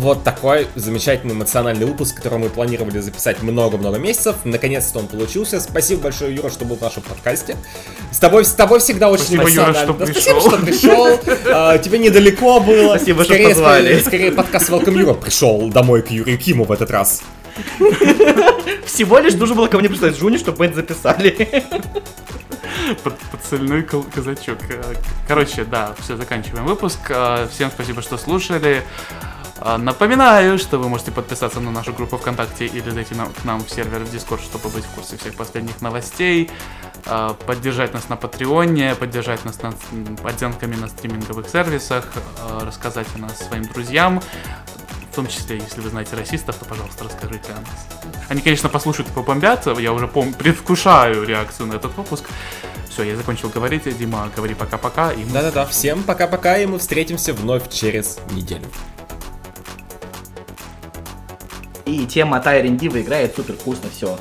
Вот такой замечательный эмоциональный выпуск, который мы планировали записать много-много месяцев. Наконец-то он получился. Спасибо большое, Юра, что был в нашем подкасте. С тобой, с тобой всегда очень спасибо, эмоционально. Юра, что да, пришел. Спасибо, что пришел. А, тебе недалеко было. Спасибо, скорее, что позвали. Скорее, скорее подкаст Welcome Юра пришел домой к Юрию Киму в этот раз. Всего лишь нужно было ко мне прислать Жуни, чтобы мы это записали. Под, подсольной казачок. Короче, да, все, заканчиваем выпуск. Всем спасибо, что слушали. А, Напоминаю, что вы можете подписаться на нашу группу ВКонтакте или зайти на- к нам в сервер в Discord, чтобы быть в курсе всех последних новостей, а, поддержать нас на Патреоне, поддержать нас над м, оценками на стриминговых сервисах, а, рассказать о нас своим друзьям, в том числе, если вы знаете расистов, то, пожалуйста, расскажите о нас. Они, конечно, послушают и побомбятся, я уже пом- предвкушаю реакцию на этот выпуск. Все, я закончил говорить, Дима, говори пока-пока, Да-да-да, всем пока-пока, и мы встретимся вновь через неделю. И тема Тайрин Дива играет супер вкусно, все.